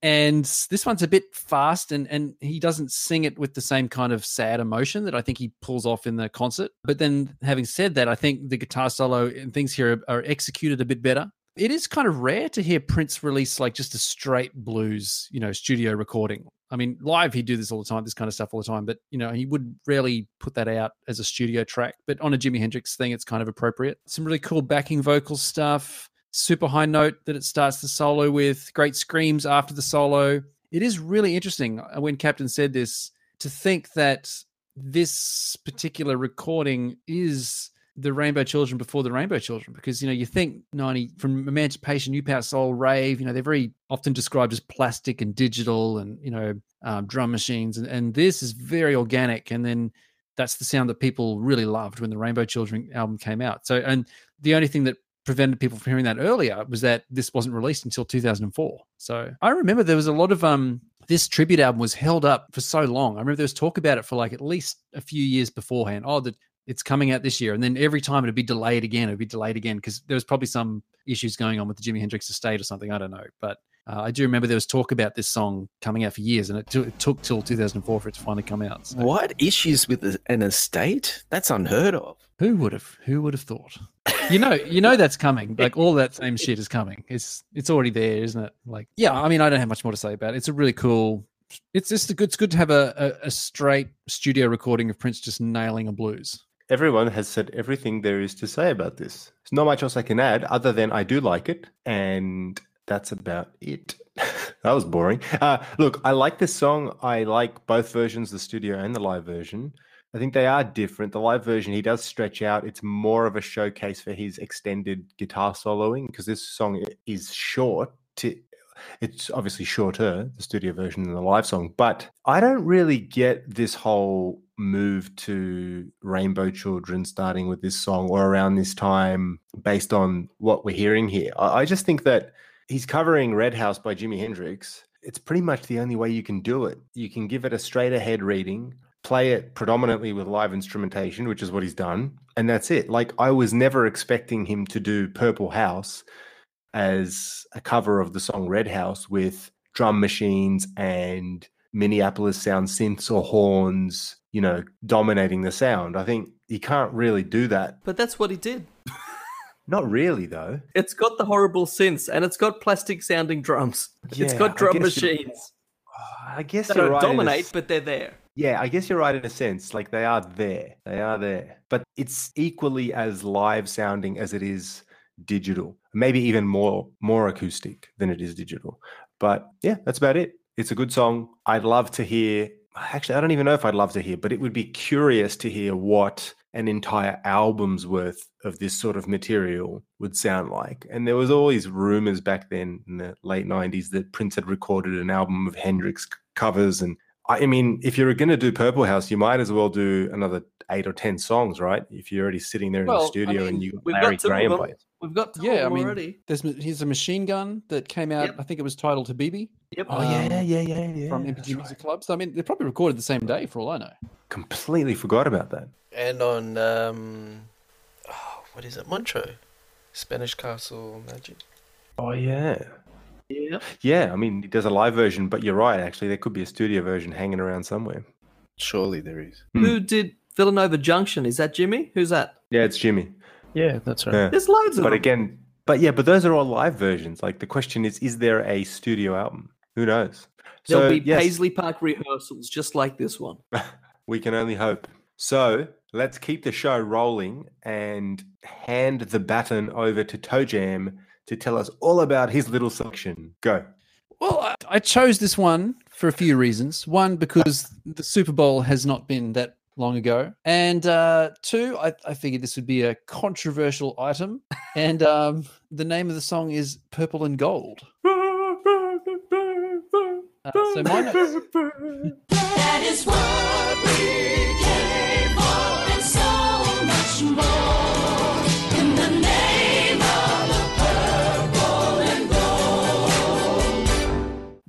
And this one's a bit fast, and and he doesn't sing it with the same kind of sad emotion that I think he pulls off in the concert. But then, having said that, I think the guitar solo and things here are, are executed a bit better. It is kind of rare to hear Prince release like just a straight blues, you know, studio recording. I mean, live he'd do this all the time, this kind of stuff all the time, but you know, he would rarely put that out as a studio track. But on a Jimi Hendrix thing, it's kind of appropriate. Some really cool backing vocal stuff super high note that it starts the solo with, great screams after the solo. It is really interesting uh, when Captain said this to think that this particular recording is the Rainbow Children before the Rainbow Children because you know you think 90 from Emancipation, New Power Soul, Rave, you know they're very often described as plastic and digital and you know um, drum machines and, and this is very organic and then that's the sound that people really loved when the Rainbow Children album came out. So and the only thing that prevented people from hearing that earlier was that this wasn't released until 2004. So I remember there was a lot of um this tribute album was held up for so long. I remember there was talk about it for like at least a few years beforehand. Oh, that it's coming out this year, and then every time it'd be delayed again. It'd be delayed again because there was probably some issues going on with the Jimi Hendrix estate or something. I don't know, but Uh, I do remember there was talk about this song coming out for years, and it, took it took till 2004 for it to finally come out. So What issues with an estate? That's unheard of. Who would have? Who would have thought? You know, you know that's coming. Like all that same shit is coming. It's it's already there, isn't it? Like, yeah. I mean, I don't have much more to say about it. It's a really cool. It's just a good. It's good to have a, a, a straight studio recording of Prince just nailing a blues. Everyone has said everything there is to say about this. There's not much else I can add other than I do like it, and that's about it. [laughs] that was boring. Uh, look, I like this song. I like both versions, the studio and the live version. I think they are different. The live version, he does stretch out. It's more of a showcase for his extended guitar soloing because this song is short. To, it's obviously shorter, the studio version than the live song, but I don't really get this whole move to Rainbow Children starting with this song or around this time based on what we're hearing here. I, I just think that he's covering Red House by Jimi Hendrix. It's pretty much the only way you can do it. You can give it a straight ahead reading, play it predominantly with live instrumentation, which is what he's done, and that's it. Like I was never expecting him to do Purple House as a cover of the song Red House with drum machines and Minneapolis sound synths or horns, you know, dominating the sound. I think you can't really do that. But that's what he did. [laughs] Not really, though. It's got the horrible synths and it's got plastic sounding drums. It's got drum machines. [sighs] I guess They don't right. dominate, but they're there. Yeah, I guess you're right in a sense. Like they are there. They are there. But it's equally as live sounding as it is digital. Maybe even more more acoustic than it is digital. But yeah, that's about it. It's a good song. I'd love to hear actually I don't even know if I'd love to hear, but it would be curious to hear what an entire album's worth of this sort of material would sound like. And there was always rumors back then in the late 90s that Prince had recorded an album of Hendrix covers and I I mean, if you're going to do Purple House, you might as well do another eight or ten songs, right? If you're already sitting there in Well, the I studio and you We've Larry got two Graham of them. We've got two Yeah, of I mean, already. there's here's a machine gun that came out. I think it was titled Habibi. Yep. Oh yeah, Um, yeah, yeah, yeah. from that's NPG Music Club. So I mean, they probably recorded the same day for all I know. Completely forgot about that. And on um, oh, what is it? Montreux, Spanish Castle Magic. Oh yeah. Yeah. Yeah, I mean, he does a live version, but you're right. Actually, there could be a studio version hanging around somewhere. Surely there is. Hmm. Who did Villanova Junction? Is that Jimi? Who's that? Yeah, it's Jimi. Yeah, that's right. Yeah. There's loads of them. But them. again, but yeah, but those are all live versions. Like the question is, is there a studio album? Who knows? There'll So be yes, Paisley Park rehearsals just like this one. [laughs] we can only hope. So let's keep the show rolling and hand the baton over to Toe Jam to tell us all about his little selection. Go. Well, I, I chose this one for a few reasons. One, because the Super Bowl has not been that long ago, and uh, two, I, I figured this would be a controversial item. And um, the name of the song is "Purple and Gold." Uh, so my notes.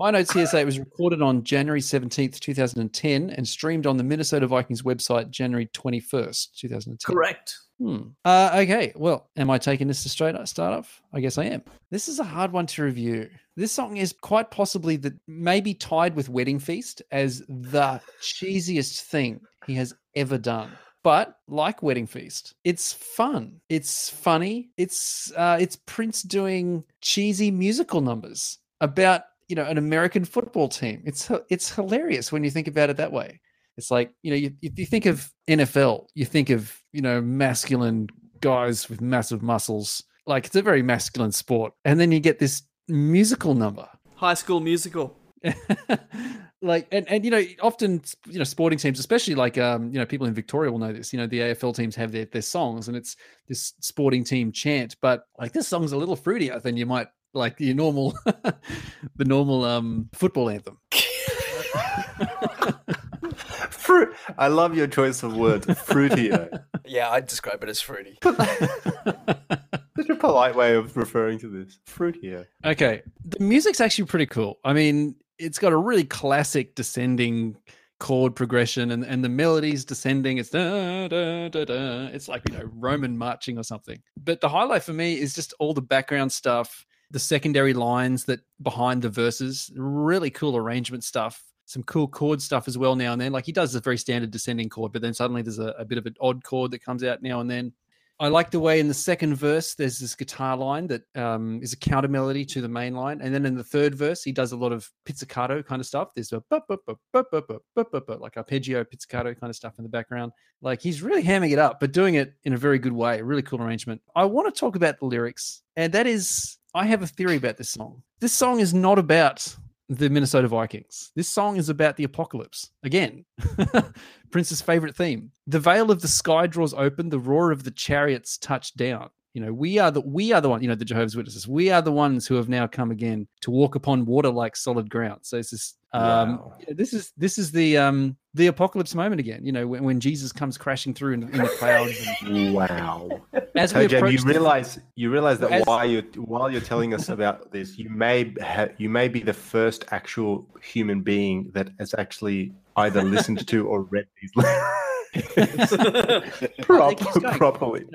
My notes here say it was recorded on January 17th, 2010, and streamed on the Minnesota Vikings website January 21st, 2010. Correct. Hmm. Uh, okay. Well, am I taking this to straight start off? I guess I am. This is a hard one to review. This song is quite possibly the maybe tied with Wedding Feast as the cheesiest thing he has ever done. But like Wedding Feast, it's fun. It's funny. It's uh, it's Prince doing cheesy musical numbers about you know an American football team. It's it's hilarious when you think about it that way. It's like you know you you you think of NFL, you think of you know masculine guys with massive muscles. Like it's a very masculine sport, and then you get this musical number. High School Musical. [laughs] like and, and you know often you know sporting teams especially like um you know people in victoria will know this you know the afl teams have their, their songs and it's this sporting team chant but like this song's a little fruitier than you might like your normal [laughs] the normal um football anthem [laughs] Fruit. I love your choice of words. Fruitier. [laughs] Yeah, I'd describe it as fruity. Such a polite way of referring to this. Fruitier. Okay. The music's actually pretty cool. I mean, it's got a really classic descending chord progression and, and the melody's descending. It's da, da, da, da. It's like, you know, Roman marching or something. But the highlight for me is just all the background stuff the secondary lines that behind the verses. Really cool arrangement stuff. Some cool chord stuff as well now and then. Like he does a very standard descending chord, but then suddenly there's a, a bit of an odd chord that comes out now and then. I like the way in the second verse there's this guitar line that um, is a counter melody to the main line, and then in the third verse he does a lot of pizzicato kind of stuff. There's a bup, bup, bup, bup, bup, bup, bup, bup, bup, like arpeggio pizzicato kind of stuff in the background. Like he's really hamming it up, but doing it in a very good way. Really cool arrangement. I want to talk about the lyrics, and that is I have a theory about this song. This song is not about the Minnesota Vikings. This song is about the apocalypse. Again, [laughs] Prince's favorite theme. The veil of the sky draws open, the roar of the chariots touch down. You know, we are the we are the one, you know, the Jehovah's Witnesses. We are the ones who have now come again to walk upon water like solid ground. So it's this um Wow. this is this is the um the apocalypse moment again, you know, when, when Jesus comes crashing through in, in the clouds. And Wow. as we approach you the- realize you realize that As- while you while you're telling us about this, you may ha- you may be the first actual human being that has actually either listened to or read these lyrics prop- keeps going. properly.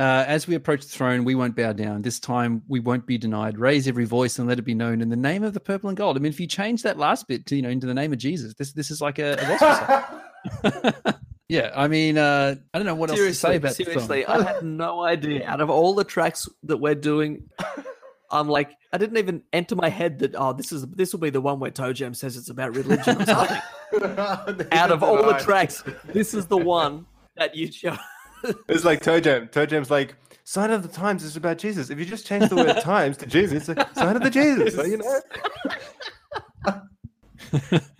Uh, as we approach the throne, we won't bow down. This time we won't be denied. Raise every voice and let it be known in the name of the purple and gold. I mean, if you change that last bit to, you know, into the name of Jesus, this this is like a, a gospel song. [laughs] yeah, I mean, uh, I don't know what else to say about this song. seriously, I had no idea. Out of all the tracks that we're doing, I'm like, I didn't even enter my head that oh, this is this will be the one where Toe Jam says it's about religion or something. [laughs] Out of all the tracks, this is the one that you chose. It's like Toe Jam. Toe Jam's like, sign of the times is about Jesus. If you just change the word times to Jesus, it's like, sign of the Jesus. So, you know? [laughs]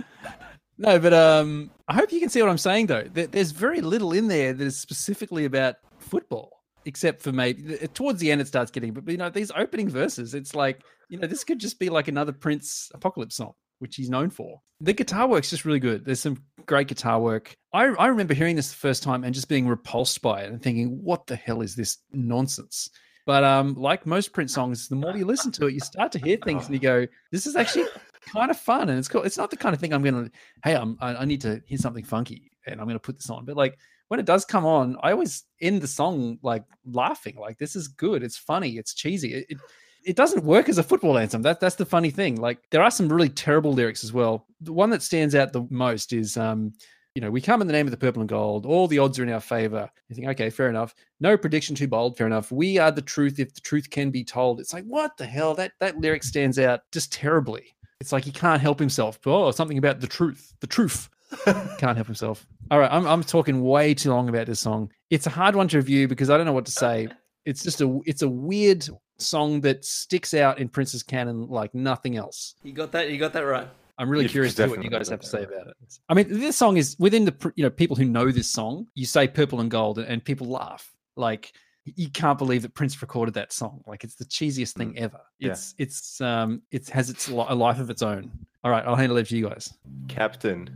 No, but um, I hope you can see what I'm saying though. There- There's very little in there that is specifically about football, except for maybe towards the end it starts getting. But you know, these opening verses, it's like you know, this could just be like another Prince apocalypse song, which he's known for. The guitar work's just really good. There's some great guitar work. I I remember hearing this the first time and just being repulsed by it and thinking, what the hell is this nonsense? But um, like most Prince songs, the more you listen to it, you start to hear things and you go, "This is actually kind of fun." And it's cool. It's not the kind of thing I'm gonna, "Hey, I'm, I, I need to hear something funky and I'm gonna put this on." But like when it does come on, I always end the song like laughing. Like this is good. It's funny. It's cheesy. It, it it doesn't work as a football anthem. That that's the funny thing. Like there are some really terrible lyrics as well. The one that stands out the most is um, you know, we come in the name of the purple and gold. All the odds are in our favor. You think, okay, fair enough. No prediction too bold. Fair enough. We are the truth if the truth can be told. It's like, what the hell? That that lyric stands out just terribly. It's like he can't help himself. Oh, something about the truth. The truth. [laughs] can't help himself. All right, I'm I'm talking way too long about this song. It's a hard one to review because I don't know what to say. It's just a it's a weird song that sticks out in Prince's canon like nothing else. You got that? You got that right. I'm really You've curious to hear what you guys have to say about it. I mean, this song is within the you know people who know this song. You say "purple and gold" and, and people laugh. Like you can't believe that Prince recorded that song. Like it's the cheesiest thing ever. Yeah. It's it's um it has its li- a life of its own. All right, I'll hand it over to you guys. Captain,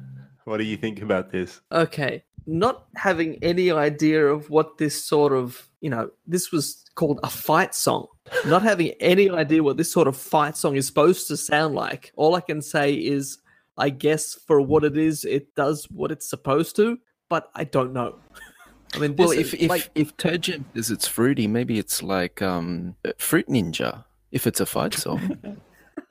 what do you think about this? Okay, not having any idea of what this sort of, you know, this was called a fight song. Not having any idea what this sort of fight song is supposed to sound like. All I can say is, I guess for what it is, it does what it's supposed to, but I don't know. [laughs] I mean, Well, if is if like, if Jam says it's fruity, maybe it's like um Fruit Ninja. If it's a fight song, [laughs]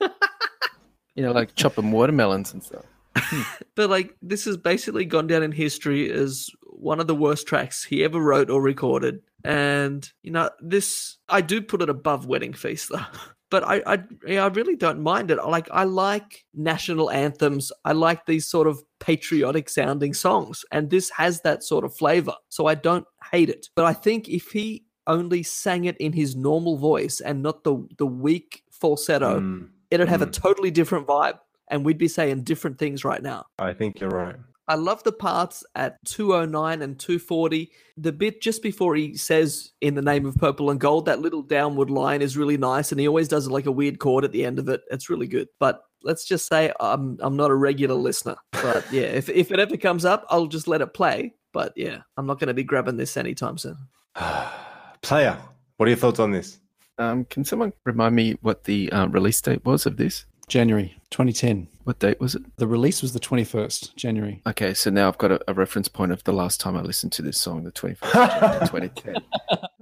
you know, like chopping watermelons and stuff. [laughs] but like this has basically gone down in history as one of the worst tracks he ever wrote or recorded and you know this i do put it above wedding feast though [laughs] but I, I yeah, I really don't mind it. Like I like national anthems. I like these sort of patriotic sounding songs, and this has that sort of flavor. So I don't hate it. But I think if he only sang it in his normal voice and not the the weak falsetto, Mm, it'd have a mm. totally different vibe, and we'd be saying different things right now. I think you're right. I love the parts at 209 and 240. The bit just before he says in the name of purple and gold, that little downward line is really nice. And he always does like a weird chord at the end of it. It's really good. But let's just say I'm I'm not a regular listener. But [laughs] yeah, if, if it ever comes up, I'll just let it play. But yeah, I'm not going to be grabbing this anytime soon. [sighs] Player, what are your thoughts on this? Um, can someone remind me what the uh, release date was of this? January 2010. What date was it? The release was the 21st January. Okay, so now I've got a, a reference point of the last time I listened to this song, the 21st [laughs] January 2010.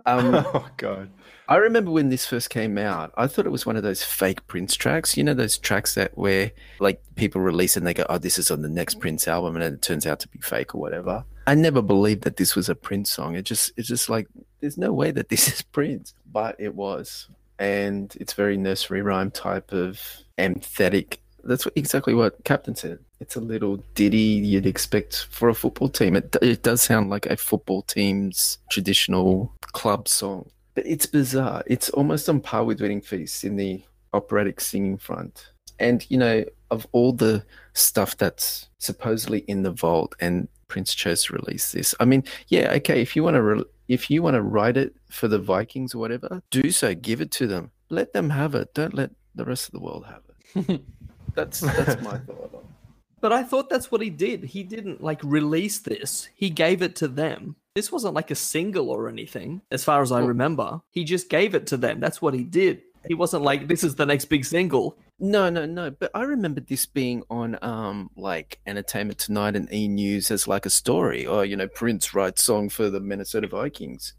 Um, [laughs] oh god. I remember when this first came out, I thought it was one of those fake Prince tracks. You know, those tracks that where like people release and they go, "Oh, this is on the next Prince album," and it turns out to be fake or whatever. I never believed that this was a Prince song. It just, it's just like, there's no way that this [laughs] is Prince, but it was, and it's very nursery rhyme type of emphatic. That's exactly what Captain said. It's a little ditty you'd expect for a football team. It, it does sound like a football team's traditional club song. But it's bizarre. It's almost on par with Wedding Feast in the operatic singing front. And, you know, of all the stuff that's supposedly in the vault and Prince chose to release this. I mean, yeah, okay, if you want to re- if you want to write it for the Vikings or whatever, do so. Give it to them. Let them have it. Don't let the rest of the world have it. [laughs] that's that's my thought. But I thought that's what he did. He didn't like release this. He gave it to them. This wasn't like a single or anything, as far as I remember. He just gave it to them. That's what he did. He wasn't like this is the next big single. No, no, no. But I remember this being on um like Entertainment Tonight and E News as like a story, or you know, Prince writes song for the Minnesota Vikings.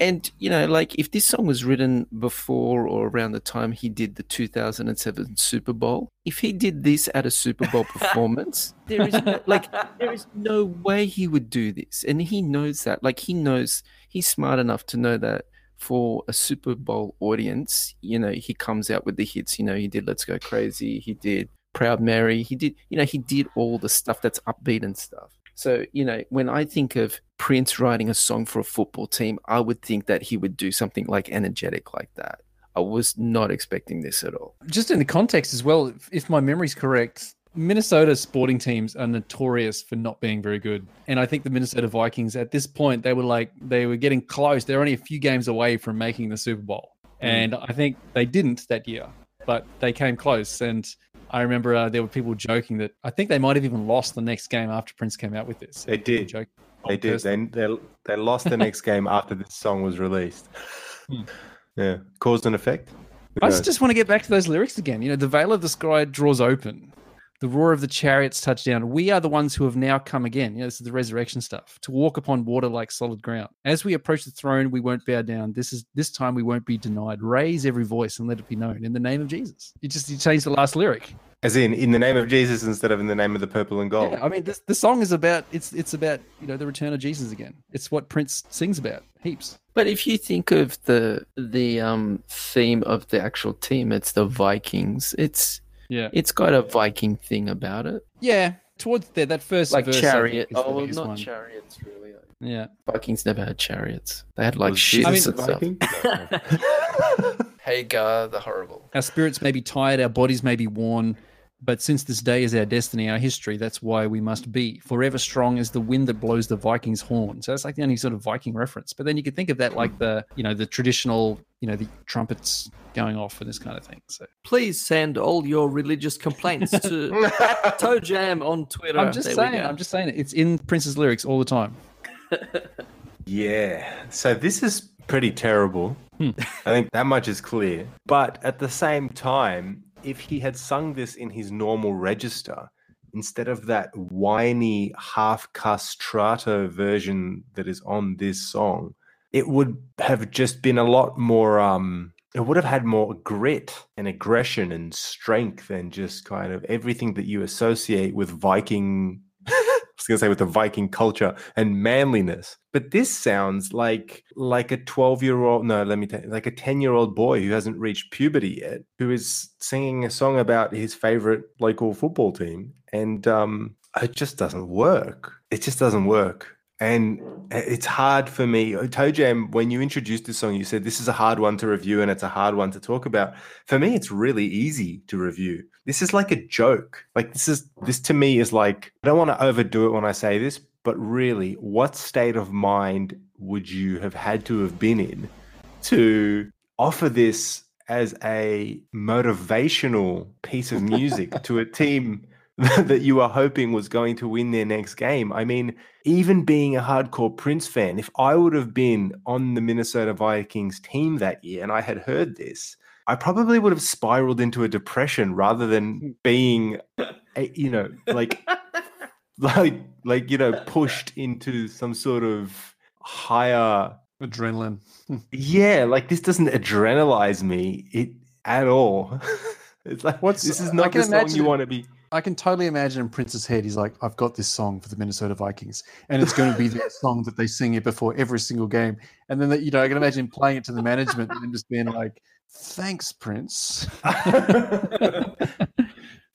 And you know, like if this song was written before or around the time he did the 2007 Super Bowl, if he did this at a Super Bowl performance, [laughs] there is no, [laughs] like there is [laughs] no way he would do this, and he knows that. Like he knows he's smart enough to know that for a Super Bowl audience, you know, he comes out with the hits. You know, he did "Let's Go Crazy," he did "Proud Mary," he did, you know, he did all the stuff that's upbeat and stuff. So, you know, when I think of Prince writing a song for a football team, I would think that he would do something like energetic like that. I was not expecting this at all. Just in the context as well, if, my memory's correct, Minnesota sporting teams are notorious for not being very good. And I think the Minnesota Vikings at this point, they were like, they were getting close. They're only a few games away from making the Super Bowl. And I think they didn't that year, but they came close. And I remember uh, there were people joking that I think they might have even lost the next game after Prince came out with this. They did. Joke. They did. They, they, they lost the next game after this song was released. Hmm. Yeah. Cause and effect. I just want to get back to those lyrics again. You know, the veil of the sky draws open. The roar of the chariots touch down. We are the ones who have now come again. You know, this is the resurrection stuff. To walk upon water like solid ground. As we approach the throne, we won't bow down. This is this time we won't be denied. Raise every voice and let it be known in the name of Jesus. You just you change the last lyric. As in, in the name of Jesus instead of in the name of the purple and gold. Yeah, I mean, this, the song is about it's it's about you know the return of Jesus again. It's what Prince sings about heaps. But if you think of the the um theme of the actual team, it's the Vikings. It's Yeah. it's got a Viking thing about it. Yeah, towards there that first Like verse, chariot. Oh, biggest not one. chariots, really. Yeah. Vikings never had chariots. They had like Was ships Jesus and a stuff. Viking? [laughs] Hagar the horrible. Our spirits may be tired, our bodies may be worn, but since this day is our destiny, our history, that's why we must be forever strong as the wind that blows the Viking's horn. So that's like the only sort of Viking reference. But then you could think of that like the, you know, the traditional, you know, the trumpets going off and this kind of thing. So Please send all your religious complaints to [laughs] Toe Jam on Twitter. I'm just There saying. I'm just saying it. It's in Prince's lyrics all the time. [laughs] Yeah. So this is pretty terrible. Hmm. I think that much is clear. But at the same time, if he had sung this in his normal register, instead of that whiny half castrato version that is on this song, it would have just been a lot more um it would have had more grit and aggression and strength and just kind of everything that you associate with Viking was going to say with the Viking culture and manliness. But this sounds like like a 12-year-old no, let me tell you, like a 10-year-old boy who hasn't reached puberty yet, who is singing a song about his favorite local football team and um it just doesn't work. It just doesn't work. And it's hard for me. Uh, Toe Jam, when you introduced this song, you said this is a hard one to review and it's a hard one to talk about. For me, it's really easy to review. This is like a joke. Like this is this to me is like I don't want to overdo it when I say this, but really, what state of mind would you have had to have been in to offer this as a motivational piece of music to a team [laughs] that you were hoping was going to win their next game. I mean, even being a hardcore Prince fan, if I would have been on the Minnesota Vikings team that year and I had heard this, I probably would have spiraled into a depression rather than hmm. being, [laughs] a, you know, like, like, like, you know, pushed into some sort of higher Adrenaline. [laughs] Yeah, like this doesn't adrenalize me it at all. it's like What's- this is not the song you want to be. I can totally imagine in Prince's head, he's like, I've got this song for the Minnesota Vikings, and it's going to be the song that they sing it before every single game. And then, you know, I can imagine playing it to the management and just being like, thanks, Prince. [laughs]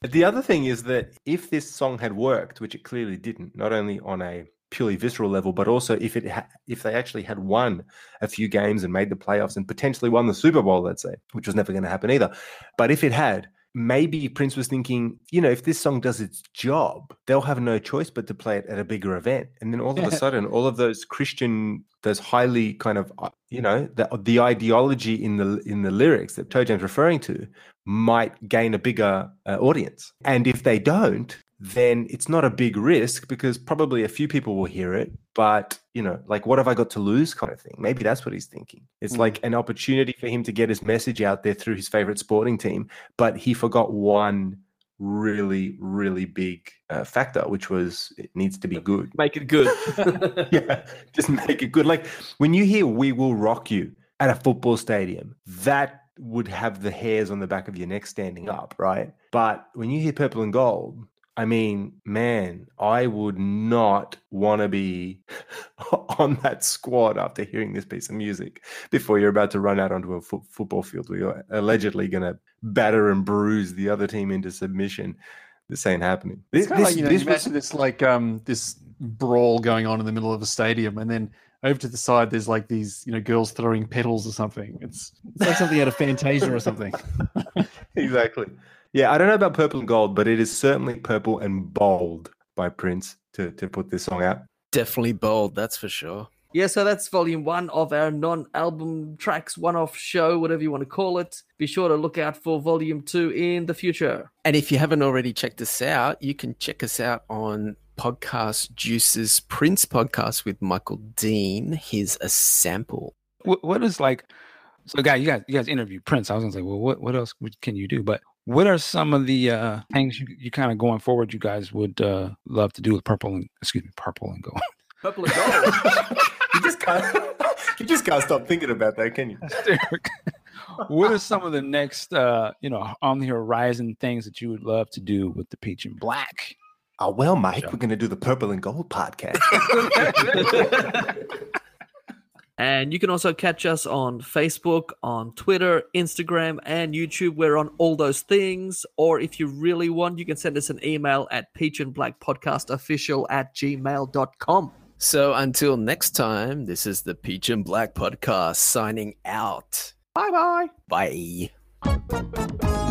The other thing is that if this song had worked, which it clearly didn't, not only on a purely visceral level, but also if it ha- if they actually had won a few games and made the playoffs and potentially won the Super Bowl, let's say, which was never going to happen either. But if it had, maybe Prince was thinking, you know, if this song does its job, they'll have no choice but to play it at a bigger event. And then all of a [laughs] sudden, all of those Christian, those highly kind of, uh, you know, the the ideology in the in the lyrics that Toe Jam's referring to might gain a bigger uh, audience. And if they don't, then it's not a big risk because probably a few people will hear it. But, you know, like, what have I got to lose kind of thing? Maybe that's what he's thinking. It's Mm. like an opportunity for him to get his message out there through his favorite sporting team. But he forgot one really, really big uh, factor, which was it needs to be good. Make it good. [laughs] [laughs] yeah, just make it good. Like when you hear "We Will Rock You" at a football stadium, that would have the hairs on the back of your neck standing up, right? But when you hear "Purple and Gold," I mean, man, I would not want to be [laughs] on that squad after hearing this piece of music before you're about to run out onto a fo- football field where you're allegedly going to batter and bruise the other team into submission. This ain't happening. It's This, of like, you know, this you was- this like um this brawl going on in the middle of a stadium, and then over to the side there's like these you know girls throwing petals or something. It's, it's like something out of Fantasia or something. [laughs] exactly. Yeah, I don't know about purple and gold, but it is certainly purple and bold by Prince to, to put this song out. Definitely bold, that's for sure. Yeah, so that's volume one of our non album tracks one off show, whatever you want to call it. Be sure to look out for volume two in the future. And if you haven't already checked us out, you can check us out on Podcast Juice's Prince podcast with Michael Dean. Here's a sample. what, what is like so guy you guys you guys interviewed prince i was gonna say well what, what else can you do but what are some of the uh things you, you kind of going forward you guys would uh love to do with purple and excuse me purple and gold Purple and gold. [laughs] You just can't you just can't stop thinking about that, can you? [laughs] what are some of the next uh you know on the horizon things that you would love to do with the peach and black Oh well, Mike, we're gonna do the purple and gold podcast. [laughs] And you can also catch us on Facebook, on Twitter, Instagram, and YouTube. We're on all those things. Or if you really want, you can send us an email at peach and black podcast official at gmail.com. So until next time, this is the Peach and Black podcast signing out. Bye bye. Bye.